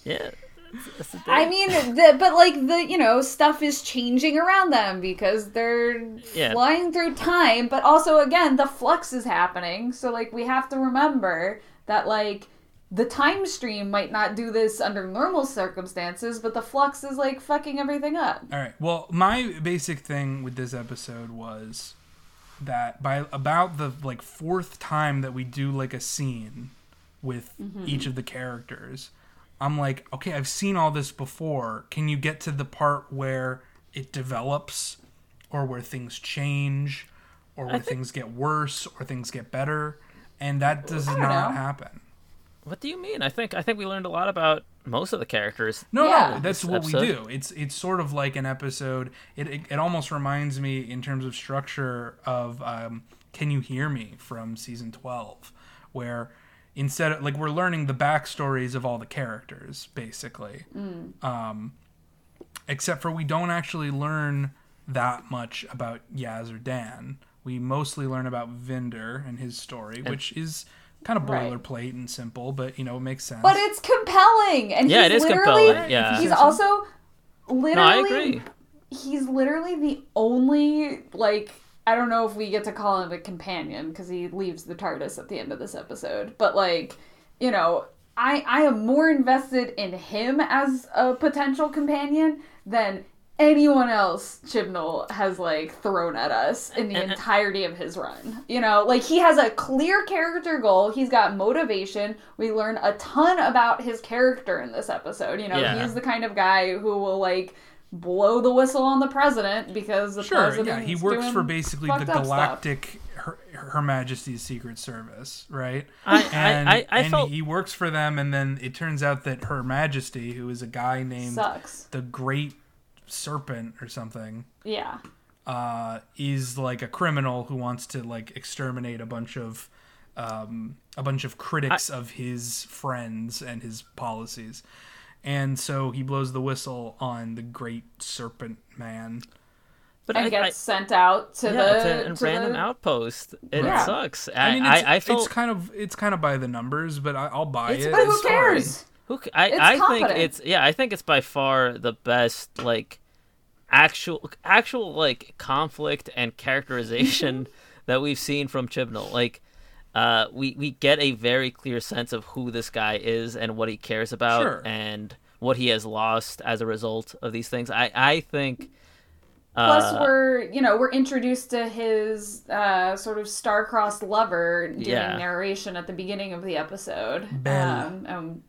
Yeah, that's- that's I mean, the, but like the you know stuff is changing around them because they're Yeah. flying through time. But also, again, the flux is happening. So like we have to remember that like the time stream might not do this under normal circumstances, but the flux is like fucking everything up. All right. Well, my basic thing with this episode was that by about the like fourth time that we do like a scene with mm-hmm. each of the characters, I'm like, okay, I've seen all this before. Can you get to the part where it develops or where things change or where think- things get worse or things get better? And that does I don't know. happen. What do you mean? I think I think we learned a lot about most of the characters. No, Yeah. no, that's This what we do. It's it's sort of like an episode. It it, it almost reminds me in terms of structure of um, "Can You Hear Me" from season twelve, where instead of like we're learning the backstories of all the characters basically, um, except for we don't actually learn that much about Yaz or Dan. We mostly learn about Vinder and his story, which is kind of Right. boilerplate and simple, but you know it makes sense. But it's compelling, and Yeah, he's it is literally, compelling, yeah. He's also No, I literally agree. he's literally the only like I don't know if we get to call him a companion because he leaves the TARDIS at the end of this episode, but like, you know, I I am more invested in him as a potential companion than anyone else Chibnall has like thrown at us in the entirety of his run. You know, like he has a clear character goal. He's got motivation. We learn a ton about his character in this episode. You know, Yeah. he's the kind of guy who will like blow the whistle on the president because the Sure, president yeah, he works for basically the fucked up stuff. Galactic Her, Her Majesty's Secret Service, right? I- I- and, I- I and felt- he works for them, and then it turns out that Her Majesty, who is a guy named sucks. the Great Serpent or something, Yeah. uh, is like a criminal who wants to like exterminate a bunch of um, a bunch of critics of his friends and his policies. And so he blows the whistle on the Great Serpent Man. But And I, gets I, sent out to yeah, the to to random the, outpost. It Yeah. sucks. I I, mean, I, it's, I, felt it's kind of it's kind of by the numbers, but I, I'll buy It's- it. But who It's fine. cares? Who c- I, It's I think it's yeah I think it's by far the best like actual actual like conflict and characterization that we've seen from Chibnall like uh we we get a very clear sense of who this guy is and what he cares about Sure. and what he has lost as a result of these things I I think Plus, uh, we're you know we're introduced to his uh, sort of star-crossed lover doing Yeah. narration at the beginning of the episode. Belle. Um, um,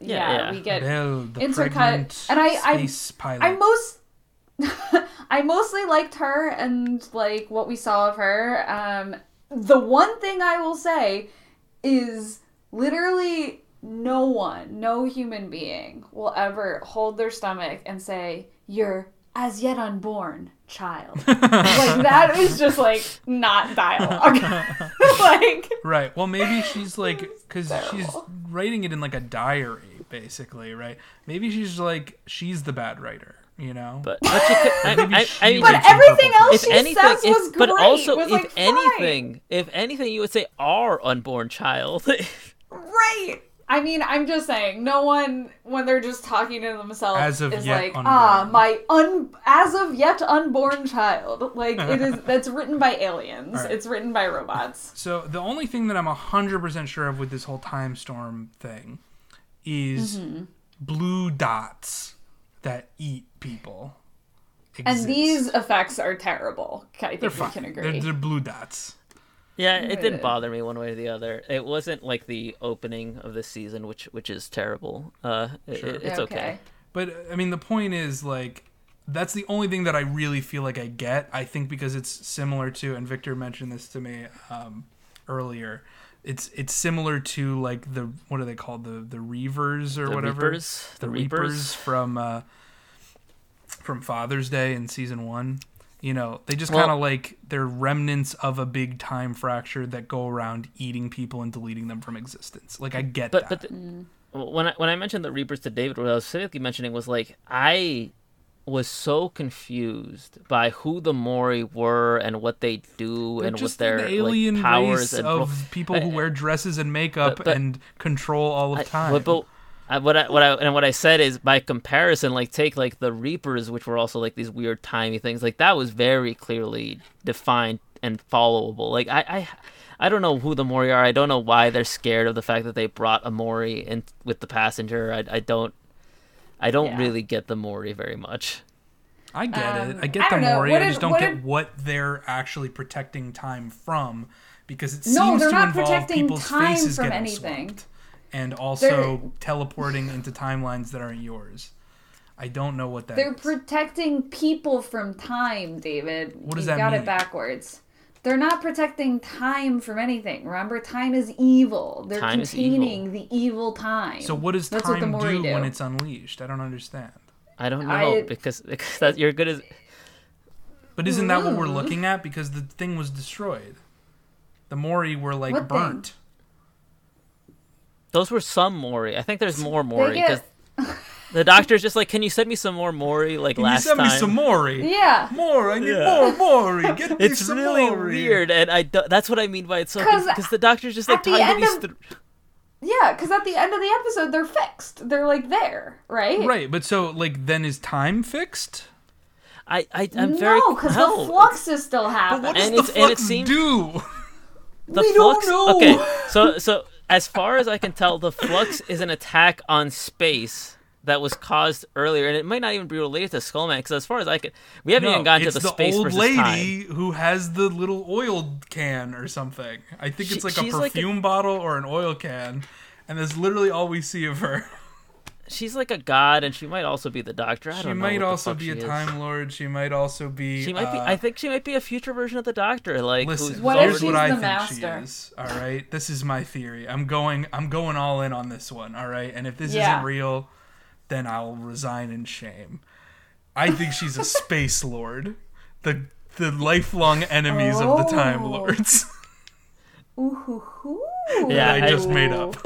Yeah, yeah, yeah. we get. Belle, the intercut- and I- I- space pilot. I most. I mostly liked her and like what we saw of her. Um, the one thing I will say is literally no one, no human being will ever hold their stomach and say, You're as yet unborn child. like that is just like not dialogue. like Right. Well, maybe she's like because she's writing it in like a diary, basically, right? Maybe she's like she's the bad writer, you know. but but you could, I, Maybe I, I mean, But everything else if she anything, says if, was but great, also was, if like, fine. anything, if anything, you would say our unborn child. Right. I mean, I'm just saying, no one when they're just talking to themselves As of is yet like, unborn. ah, my un as of yet unborn child. Like it is that's written by aliens. Alright. It's written by robots. So the only thing that I'm hundred percent sure of with this whole time storm thing is Mm-hmm. blue dots that eat people. And these effects are terrible. I think they're we fine. can They're, agree. they're blue dots. Yeah, it didn't bother me one way or the other. It wasn't like the opening of the season, which which is terrible. Uh, Sure. it- it's okay. But I mean, the point is like that's the only thing that I really feel like I get. I think because it's similar to, and Victor mentioned this to me um, earlier. It's it's similar to like the what are they called the the Reavers or The whatever Reapers, the, the Reapers, Reapers. from uh, from Father's Day in season one. You know, they just Well- kind of like they're remnants of a big time fracture that go around eating people and deleting them from existence. Like I get But that. but the, when I when I mentioned the Reapers to David, what I was specifically mentioning was like I was so confused by who the Mori were and what they do They're and what their an alien like, powers and of people who wear dresses and makeup but- but- and control all of I- time. But, but I, what I what I and what I said is by comparison, like take like the Reapers, which were also like these weird timey things, like that was very clearly defined and followable. Like I I, I don't know who the Mori are. I don't know why they're scared of the fact that they brought a Mori in with the passenger. I I don't. I don't Yeah. really get the Mori very much. I get it. Um, I get I the don't. Mori. I just don't what get did- what they're actually protecting time from because it No, seems they're to involve people's faces from getting anything. swapped and also They're- teleporting into timelines that aren't yours. I don't know what that They're is. protecting people from time, David. What does you that got mean? it backwards. They're not protecting time from anything. Remember, time is evil. They're Time is containing the evil time. so what does That's what the time Mori do, do. when it's unleashed? I don't understand. I don't know I- because because that you're good as But isn't that what we're hmm. looking at? Because the thing was destroyed. The Mori were like What thing? burnt. those were some Mori. I think there's more Mori because get... the doctor's just like, can you send me some more Mori like last year? Can last you send time? me some Mori? Yeah. More, I need Yeah. more Mori. Get me it's some really Mori. weird, and I do, that's what I mean by it's so 'Cause because the doctor's just like at the talking to end these. of- th- Yeah, because at the end of the episode, they're fixed. They're like there, right? Right, but so like then is time fixed? I, I I'm very no, because no. the flux is still But happening. what does And the it's- and it seems- do? the We don't flux. know. Okay, so so as far as I can tell, the flux is an attack on space that was caused earlier, and it might not even be related to Skullman. Because as far as I can, we haven't even No, gotten to it's the, the space old versus lady time. who has the little oil can or something. I think She- it's like a she's like a- perfume bottle or an oil can, and that's literally all we see of her. She's like a god, and she might also be the Doctor. I She don't know. might also be she a is. Time Lord. She might also be. She might be. uh, I think she might be a future version of the Doctor. Like, Listen, who's What here's if what she's I think master? she is. All right, this is my theory. I'm going. I'm going all in on this one. All right, and if this Yeah. isn't real, then I'll resign in shame. I think she's a space lord, the the lifelong enemies of the oh. Time Oh. Lords. Ooh, hoo, hoo. Yeah, I just made up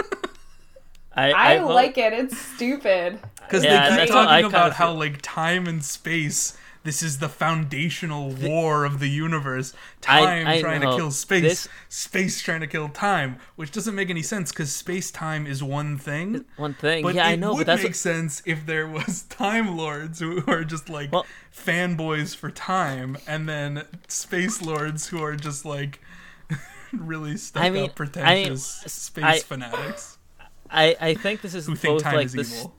I, I, vote- like it. It's stupid. because Yeah, they keep that's how I talking about how like time and space. This is the foundational war of the universe. Time I trying know. to kill space, This- space trying to kill time, which doesn't make any sense because space time is one thing. one thing. But yeah, I know, would but that's make what, sense if there was Time Lords who are just like Well- fanboys for time, and then Space Lords who are just like really stuck I mean- up, pretentious I mean, space I- fanatics I I think this is who think both time like is the, evil.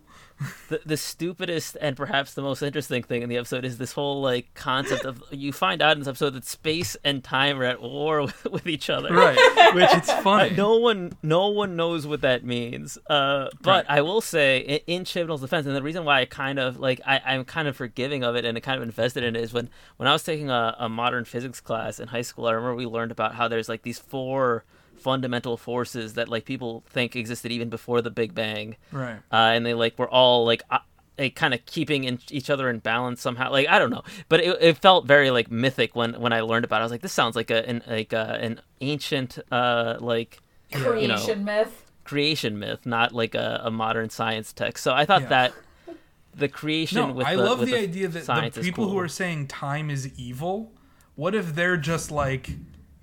The the stupidest and perhaps the most interesting thing in the episode is this whole like concept of you find out in this episode that space and time are at war with, with each other. Right, which it's funny. no one no one knows what that means uh, but Right. i will say in, in chibnall's defense and the reason why i kind of like I, i'm kind of forgiving of it and kind of invested in it is when when i was taking a, a modern physics class in high school i remember we learned about how there's like these four fundamental forces that like people think existed even before the big bang Right. uh, and they like were all like uh, like kind of keeping in, each other in balance somehow. Like I don't know, but it, it felt very like mythic when when I learned about. it. I was like, this sounds like a an, like uh an ancient uh like Creation myth. creation myth, not like a, a modern science text. So I thought Yeah. that the creation No, with I the, love with the, idea that the science is people who cool. are saying time is evil, what if they're just like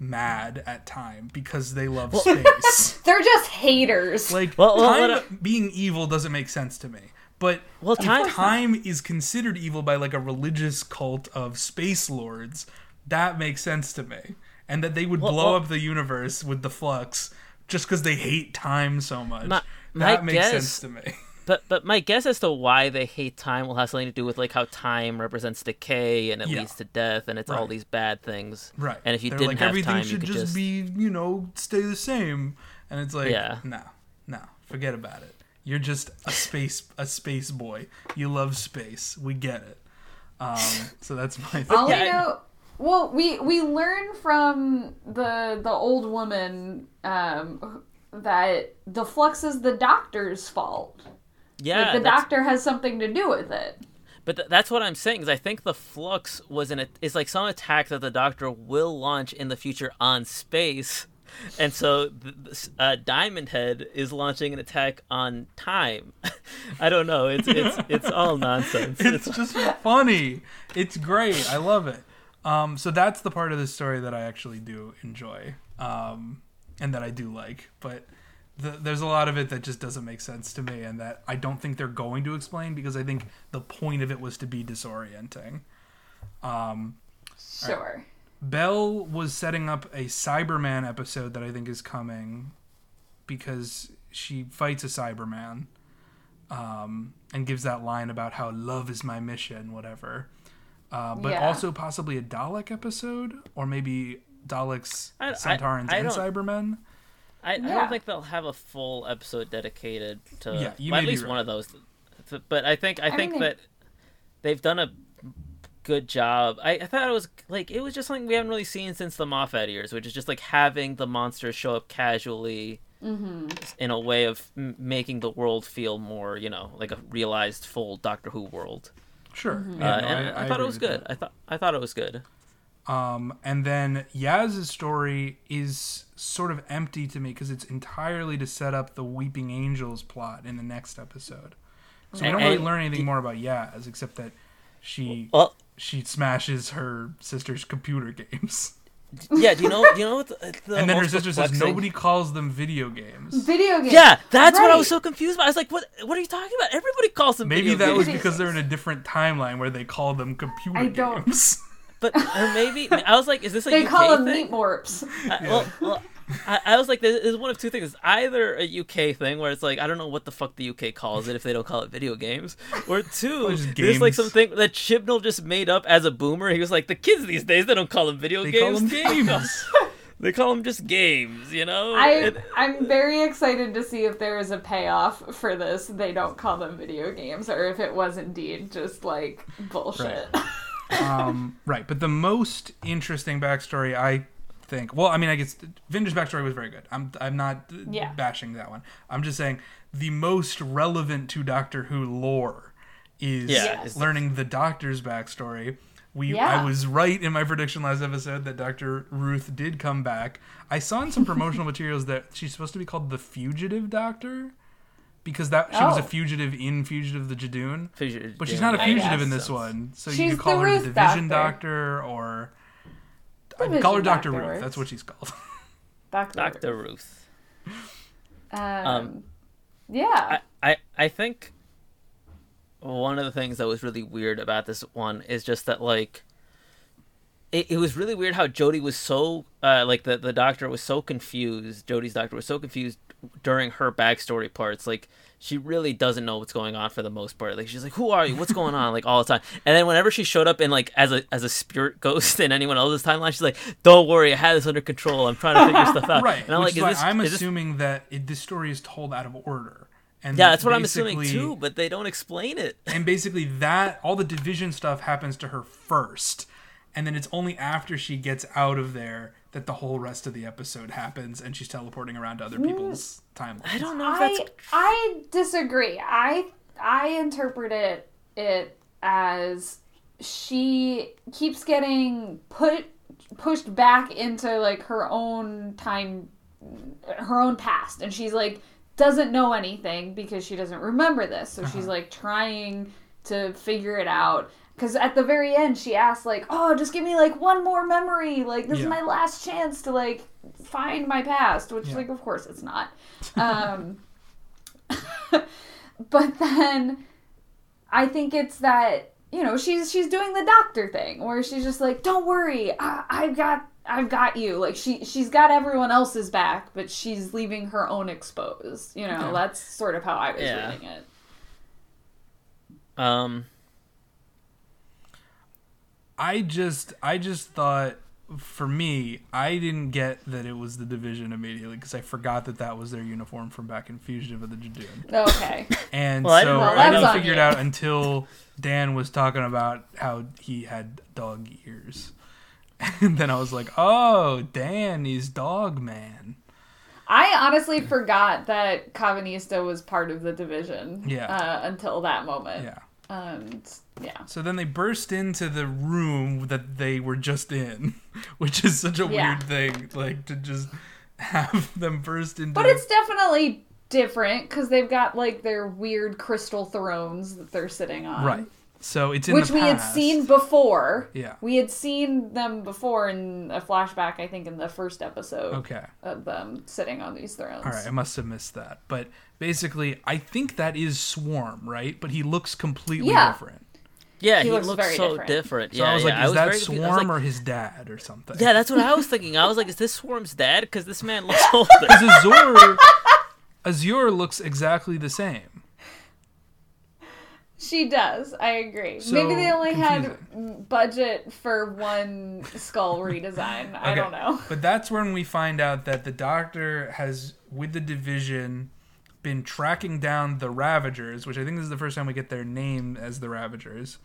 mad at time because they love space? They're just haters. Like Well, well, time what I- being evil doesn't make sense to me. But Well, if time- time is considered evil by like a religious cult of space lords, that makes sense to me. And that they would Well, blow well- up the universe with the flux just because they hate time so much. My- that my makes guess- sense to me. But but my guess as to why they hate time will have something to do with like how time represents decay and it Yeah. leads to death and it's all these bad things. Right. And if you They're didn't like have everything time, should you could just, just be, you know, stay the same. And it's like, Yeah. no, no, forget about it. You're just a space a space boy. You love space. We get it. Um, so that's my thing. All Yeah, we I- know, well, we we learn from the the old woman um, that the flux is the doctor's fault. Yeah. Like the that's- doctor has something to do with it. But th- that's what I'm saying. Is I think the flux was an is like some attack that the Doctor will launch in the future on space, and so th- uh, Diamond Head is launching an attack on time. I don't know. It's it's it's all nonsense. it's just funny. It's great. I love it. Um, so that's the part of the story that I actually do enjoy, um, and that I do like. But the, there's a lot of it that just doesn't make sense to me, and that I don't think they're going to explain because I think the point of it was to be disorienting. Um, Sure. Bell was setting up a Cyberman episode that I think is coming because she fights a Cyberman um, and gives that line about how love is my mission, whatever. Uh, but Yeah. also possibly a Dalek episode, or maybe Daleks, I- I- Sontarans, I and don't- Cybermen. I, I don't think they'll have a full episode dedicated to Yeah, you well, at least right. one of those. But I think I, I think mean, that they've done a good job. I, I thought it was like it was just something we haven't really seen since the Moffat years, which is just like having the monsters show up casually Mm-hmm. in a way of m- making the world feel more, you know, like a realized full Doctor Who world. Sure. Mm-hmm. Yeah, uh, no, and I, thought it was good. that. I thought I thought it was good. Um, and then Yaz's story is sort of empty to me because it's entirely to set up the Weeping Angels plot in the next episode. So we don't really learn anything more about Yaz except that she Well, she smashes her sister's computer games. yeah, do you know? Do you know what? The, the and then her sister says nobody calls them video games. Video games. Yeah, that's what I was so confused about. I was like, what? What are you talking about? Everybody calls them. Maybe video that was because they're in a different timeline where they call them computer I don't- games. But or maybe I was like, is this a They UK call them thing? meat morphs. I, well, well, I, I was like, this is one of two things. Either a UK thing where it's like, I don't know what the fuck the UK calls it if they don't call it video games, or two, Or just there's like something that Chibnall just made up as a boomer. He was like, the kids these days they don't call them video They call games, them games. they call them just games, you know. I It- I'm very excited to see if there is a payoff for this. They don't call them video games, or if it was indeed just like bullshit. um, right, but the most interesting backstory, I think. Well, I mean, I guess Vinder's backstory was very good. I'm I'm not Yeah. bashing that one. I'm just saying the most relevant to Doctor Who lore is Yeah, learning the Doctor's backstory. We Yeah. I was right in my prediction last episode that Doctor Ruth did come back. I saw in some promotional materials that she's supposed to be called the Fugitive Doctor. Because that she was a Oh. fugitive in Fugitive of the Judoon. Fugitive- But she's yeah, not a I fugitive guess. in this one, so you She's could call the her Ruth the Division Doctor. Doctor, or Division I'd call her Doctor Doctor Ruth. works. That's what she's called. Doctor. Doctor Ruth. Um, Um, yeah. I, I I think one of the things that was really weird about this one is just that like it, it was really weird how Jodie was so uh, like the the doctor was so confused. Jodie's doctor was so confused during her backstory parts. Like she really doesn't know what's going on for the most part. Like she's like, "Who are you? What's going on?" Like all the time. And then whenever she showed up in like as a as a spirit ghost in anyone else's timeline, she's like, "Don't worry, I had this under control. I'm trying to figure stuff out." right. And I'm which like, is "Is this?" I'm is this assuming that it, this story is told out of order. And yeah, that's what I'm assuming too, but they don't explain it. And basically, that all the division stuff happens to her first, and then it's only after she gets out of there that the whole rest of the episode happens, and she's teleporting around to other mm, people's timelines. I don't know if I that's I disagree. I I interpret it it as she keeps getting put pushed back into like her own time her own past and she's like doesn't know anything because she doesn't remember this so she's uh-huh. like trying to figure it out because at the very end she asks like oh just give me like one more memory like this Yeah. is my last chance to like find my past which Yeah. like of course it's not um but then i think it's that you know she's she's doing the doctor thing where she's just like don't worry I, i've got i've got you like she she's got everyone else's back but she's leaving her own exposed you know Yeah. that's sort of how i was Yeah. reading it um I just I just thought for me I didn't get that it was the division immediately because I forgot that that was their uniform from back in Fugitive of the Judoon, okay and Well, I so didn't- Well, I didn't figure it out until Dan was talking about how he had dog ears, and then I was like, oh, Dan is Dog Man. i honestly forgot that Karvanista was part of the division Yeah. uh, until that moment Yeah. Um, and yeah So then they burst into the room that they were just in, which is such a Yeah. weird thing, like to just have them burst into. But it's definitely different because they've got like their weird crystal thrones that they're sitting on. right. So it's in Which the we had seen before. Yeah. We had seen them before in a flashback, I think, in the first episode Okay. of them sitting on these thrones. All right, I must have missed that. But basically, I think that is Swarm, right? But he looks completely Yeah. different. yeah He he, looks looks, very so different. different, So yeah I was like, yeah. is that very confused. I was Swarm like, or his dad or something? yeah that's what i was thinking i was like is this swarm's dad because this man looks older Because Azure, Azure looks exactly the same. She does. I agree. So Maybe they only confusing. had budget for one skull redesign. I don't know. But that's when we find out that the Doctor has, with the division, been tracking down the Ravagers, which I think this is the first time we get their name as the Ravagers,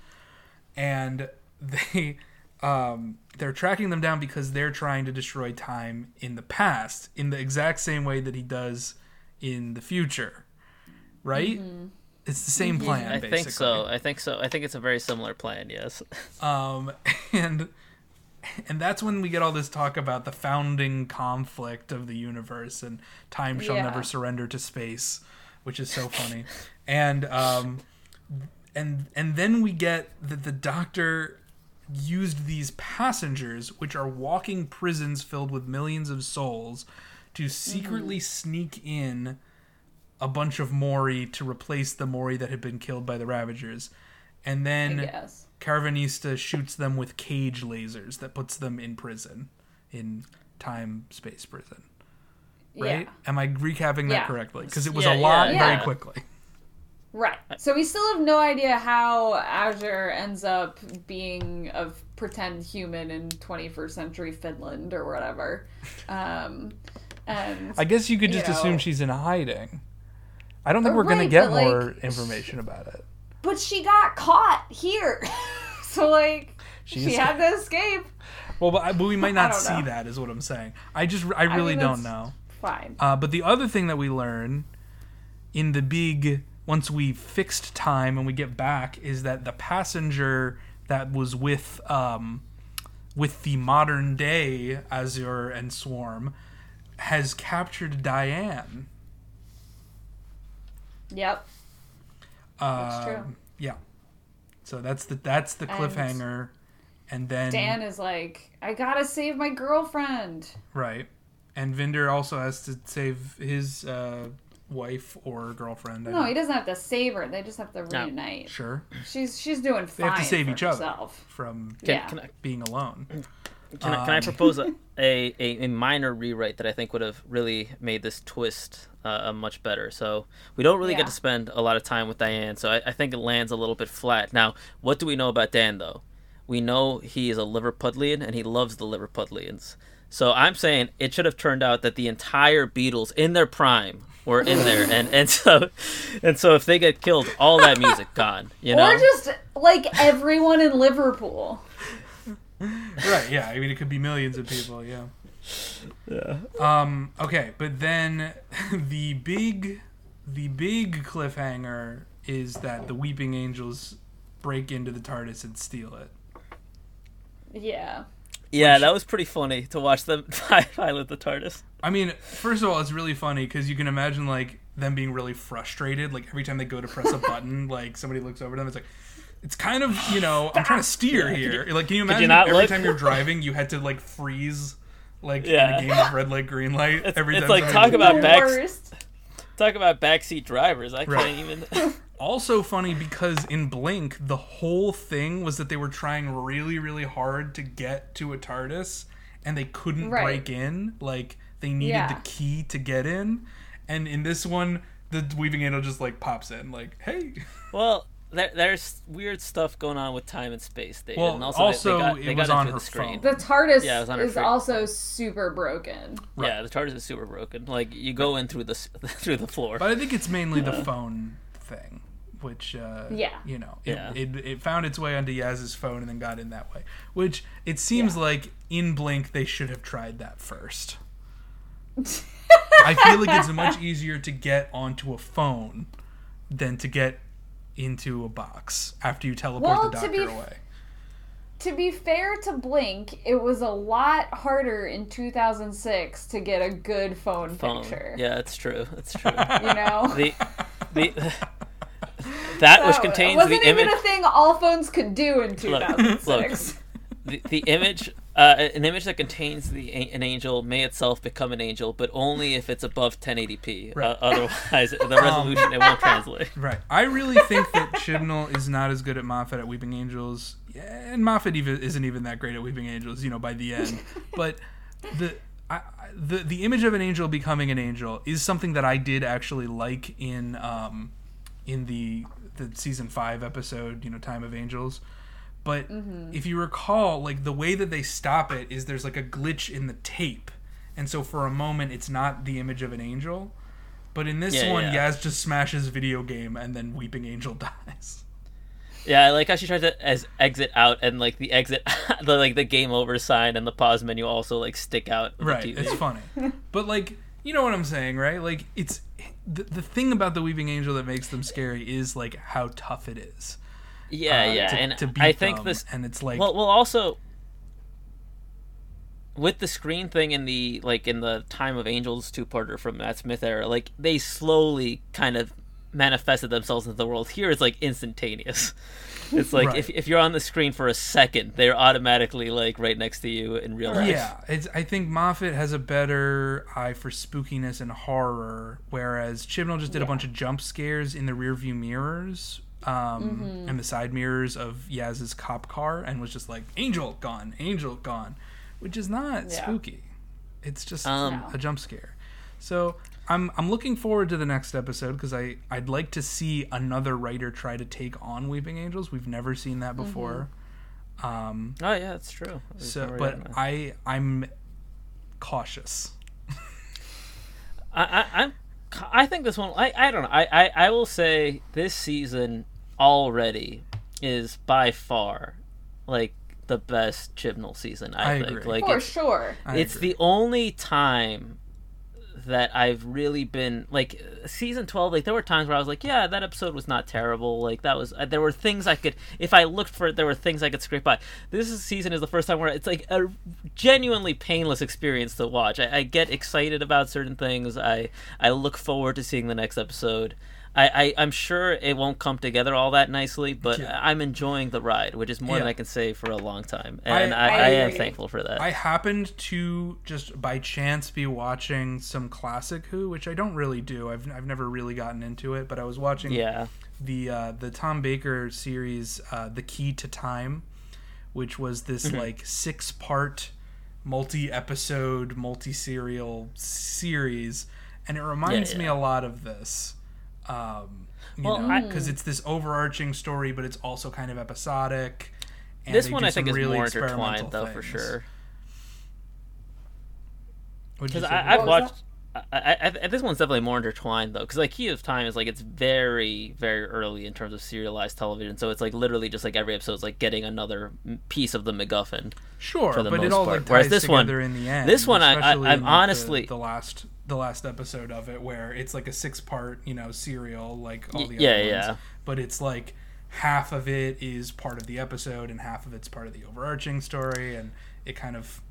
and they. Um, they're tracking them down because they're trying to destroy time in the past in the exact same way that he does in the future, right? It's the same plan. i basically. think so i think so i think it's a very similar plan yes Um, and and that's when we get all this talk about the founding conflict of the universe and time shall Yeah. never surrender to space, which is so funny. and um, and and then we get that the Doctor used these passengers, which are walking prisons filled with millions of souls, to secretly sneak in a bunch of Mori to replace the Mori that had been killed by the Ravagers. And then guess. Karvanista shoots them with cage lasers that puts them in prison, in time space prison. Right? Yeah. Am I recapping that Yeah. correctly? Because it was Yeah, a lot very quickly. Right. So we still have no idea how Azure ends up being a pretend human in 21st century Finland or whatever. Um, and I guess you could just You assume she's in hiding. I don't think we're gonna get like, more information about it. but she got caught here. so like She she, had to escape. Well, but, but we might not see know. that, is what I'm saying. I just, I really mean, don't know. Fine. Uh, but the other thing that we learn in the big once we fixed time and we get back is that the passenger that was with um, with the modern day Azure and Swarm has captured Diane. Yep. That's true. Um, Yeah. So that's the that's the cliffhanger, and then Dan is like, I gotta save my girlfriend. right, and Vinder also has to save his uh, wife or girlfriend. I No, don't- he doesn't have to save her. They just have to reunite. Sure, She's she's doing fine. They have to save for each other. herself. from Can, Yeah. can I, being alone. Can, I, can I propose a, a, a, a minor rewrite that I think would have really made this twist uh, much better? So we don't really Yeah. get to spend a lot of time with Diane, so I, I think it lands a little bit flat. Now, what do we know about Dan, though? We know he is a Liverpudlian and he loves the Liverpudlians. So I'm saying it should have turned out that the entire Beatles in their prime were in there, and, and so and so if they get killed, all that music gone. You know, Or just like everyone in Liverpool. right, yeah. I mean, it could be millions of people, yeah. yeah. Um, okay, but then the big the big cliffhanger is that the Weeping Angels break into the TARDIS and steal it. Yeah. Yeah, that was pretty funny to watch them pilot the TARDIS. I mean, first of all, it's really funny because you can imagine like them being really frustrated. Like every time they go to press a button, like somebody looks over them. It's like it's kind of you know I'm trying to steer here. Like, can you imagine not every look? time you're driving, you had to like freeze, like Yeah. in a game of red light, green light. It's- every it's like, talk about back- Talk about backseat drivers. I Right. can't even. Also funny because in Blink, the whole thing was that they were trying really, really hard to get to a TARDIS, and they couldn't Right. break in. Like they needed Yeah. the key to get in, and in this one, the Weeping Angel just like pops in, like, "Hey." well, there, there's weird stuff going on with time and space, David. Well, and also, they- also, they, got, it they was got on her the screen. phone. The TARDIS Yeah, it was on her is free- also super broken. Yeah, the TARDIS is super broken. Like you go in through the through the floor. But I think it's mainly the phone thing, which uh, Yeah. you know, it, Yeah. it, it found its way onto Yaz's phone and then got in that way. Which it seems Yeah. like in Blink they should have tried that first. I feel like it's much easier to get onto a phone than to get into a box after you teleport Well, the to doctor be- away. To be fair to Blink, it was a lot harder in 2006 to get a good phone, Phone. picture. Yeah, it's true. It's true. You know? the the that which So, contains it wasn't the even image. a thing all phones could do in Look, 2006. the, the image uh, an image that contains the an angel may itself become an angel but only if it's above 1080p Right. uh, otherwise the resolution it won't translate Right. I really think that Chibnall is not as good at Moffat at Weeping Angels, yeah, and Moffat even isn't even that great at Weeping Angels. You know, by the end, but the. I- the the image of an angel becoming an angel is something that I did actually like in um in the the season five episode you know Time of Angels, but mm-hmm. if you recall like the way that they stop it is there's like a glitch in the tape, and so for a moment it's not the image of an angel, but in this Yeah, one yeah. Yaz just smashes video game and then Weeping Angel dies. yeah i like how she tries to as exit out and like the exit the like the game over sign and the pause menu also like stick out right it's funny. But like you know what i'm saying right? Like it's the, the thing about the weeping angel that makes them scary is like how tough it is yeah uh, yeah to, and to i think them. this and it's like well well also with the screen thing in the like in the time of angels two-parter from matt smith era like they slowly kind of manifested themselves into the world. Here, it's like instantaneous. It's like Right. if if you're on the screen for a second, they're automatically like right next to you in real life. Yeah, it's, I think Moffat has a better eye for spookiness and horror, whereas Chibnall just did a bunch of jump scares in the rearview mirrors um, Mm-hmm. and the side mirrors of Yaz's cop car, and was just like "Angel gone, Angel gone," which is not Yeah. spooky. It's just Um, a jump scare. So I'm I'm looking forward to the next episode because I I'd like to see another writer try to take on Weeping Angels. We've never seen that before. Um, Oh yeah, that's true. We've so, but. I I'm cautious. I, I, I'm, I think this one. I, I don't know. I, I, I will say this season already is by far like the best Chibnall season. I, I think. agree. Like For it's, sure. I it's agree. the only time that I've really been like season 12 like there were times where I was like yeah that episode was not terrible like that was uh, there were things I could if I looked for it there were things I could scrape by this is, season is the first time where it's like a genuinely painless experience to watch I, I get excited about certain things I I look forward to seeing the next episode I, I I'm sure it won't come together all that nicely but Yeah. I'm enjoying the ride which is more than I can say for a long time and I, I I, am thankful for that I happened to just by chance be watching some classic Who, which I don't really do. I've I've never really gotten into it, but I was watching yeah the uh, the Tom Baker series, uh, The Key to Time, which was this Mm-hmm. like six part, multi episode, multi serial series, and it reminds Yeah, me a lot of this. Um, you Well, know, because it's this overarching story, but it's also kind of episodic. and this one I think is really more experimental intertwined though for sure What'd because? I've watched. I, I, I, this one's definitely more intertwined though, because like Key of Time is like it's very very early in terms of serialized television, so it's like literally just like every episode is like getting another piece of the MacGuffin. Sure, for the but it most all part. like Whereas ties this one- together in the end. this one i, I i'm honestly- the, the last the last episode of it where it's like a six part you know serial like all the yeah, other ones, yeah. but it's like half of it is part of the episode and half of it's part of the overarching story and it kind of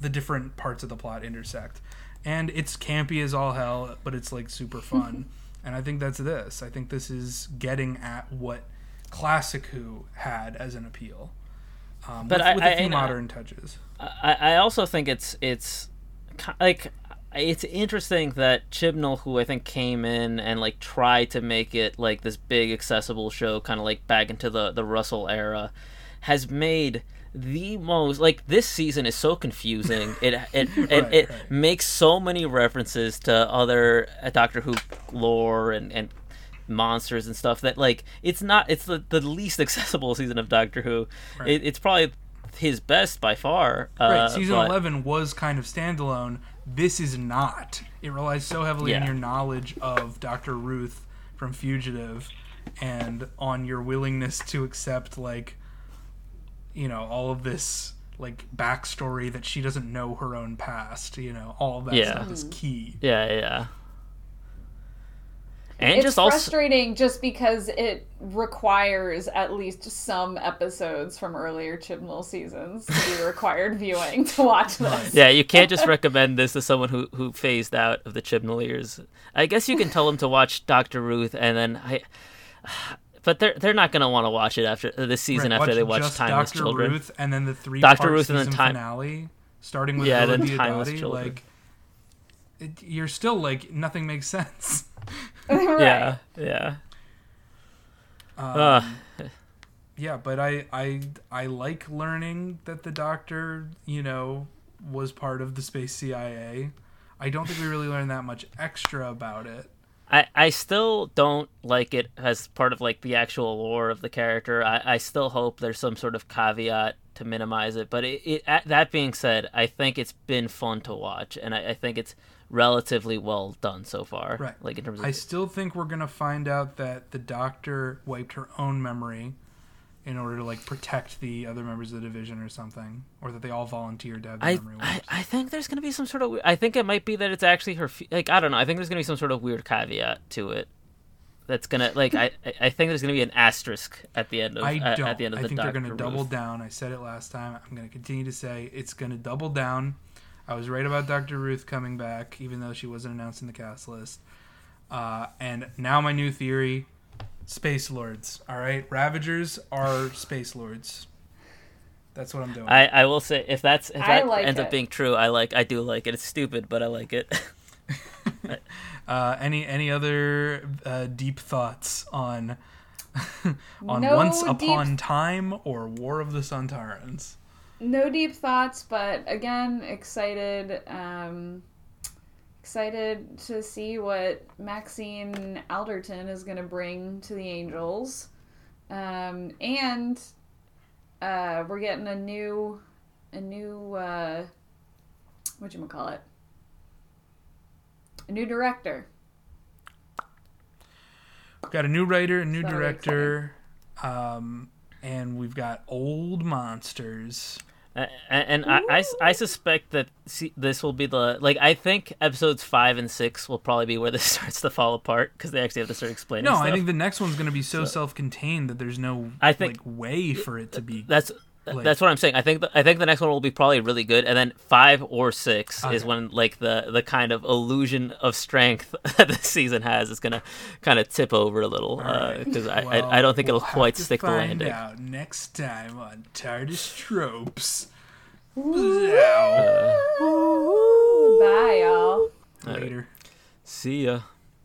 the different parts of the plot intersect and it's campy as all hell but it's like super fun and I think that's this I think this is getting at what classic Who had as an appeal. Um, But with, I- with I- a few I- modern touches. I, I also think it's it's like it's interesting that Chibnall, who I think came in and like tried to make it like this big accessible show, kind of like back into the the Russell era, has made the most like this season is so confusing. It it it, Right, it right. makes so many references to other uh, Doctor Who lore and and monsters and stuff that like it's not it's the, the least accessible season of Doctor Who. Right. It, it's probably his best by far. Right, uh, season but- 11 was kind of standalone. This is not. It relies so heavily on your knowledge of Dr. Ruth from Fugitive and on your willingness to accept, like, you know, all of this, like, backstory that she doesn't know her own past. You know, all of that Yeah. stuff is key. Yeah, yeah. And it's just also frustrating just because it requires at least some episodes from earlier Chibnall seasons to be required viewing to watch this. Yeah, you can't just recommend this to someone who who phased out of the Chibnall years. I guess you can tell them to watch Doctor Ruth and then I but they're they're not going to want to watch it after uh, this season Right, after they watch just Timeless Dr. Children. Ruth and then the three Dr. part Ruth and then season Time- finale, starting with Yeah, yeah, then Timeless Children. like, it, you're still like nothing makes sense. right. Yeah, yeah. Um, yeah, but I, I I like learning that the Doctor, you know, was part of the space CIA. I don't think we really learned that much extra about it. I, I still don't like it as part of like the actual lore of the character. I, I still hope there's some sort of caveat to minimize it. But it, it at- that being said, I think it's been fun to watch, and I, I think it's relatively well done so far. Right. Like in terms of I still think we're gonna find out that the Doctor wiped her own memory in order to like protect the other members of the division or something, or that they all volunteered to have the I, memory I, wiped. I think there's gonna be some sort of I think it might be that it's actually her like I don't know I think there's gonna be some sort of weird caveat to it that's gonna like I I- think there's gonna be an asterisk at the end of I at, don't. at the end of I the think they're going to Doctor double Ruth. down. I said it last time. I'm going to continue to say it's going to double down. I was right about Dr. Ruth coming back, even though she wasn't announced in the cast list. Uh, and now my new theory: space lords. All right, Ravagers are space lords. That's what I'm doing. I, I will say if that's if that like ends it. up being true, I like I do like it. It's stupid, but I like it. Uh, any any other uh, deep thoughts on on No Once deep- Upon Time or War of the Sontarans? No deep thoughts, but again, excited. Um, excited to see what Maxine Alderton is going to bring to the Angels, um, and uh, we're getting a new, a new, uh, what you call it, a new director. We've got a new writer, a new So director, um, and we've got old monsters. A- and I, I, I suspect that this will be the like I think episodes five and six will probably be where this starts to fall apart because they actually have to start explaining. No, stuff. I think the next one's going to be so, self-contained that there's no I think- like way for it to be. that's Like- that's what I'm saying. I think the, I think the next one will be probably really good, and then five or six is when like the the kind of illusion of strength that this season has is gonna kind of tip over a little right. Uh, because I, Well, I I don't think it'll we'll quite to stick the landing. out next time on TARDIS Tropes. Bzow. Bye, y'all. Later. See ya.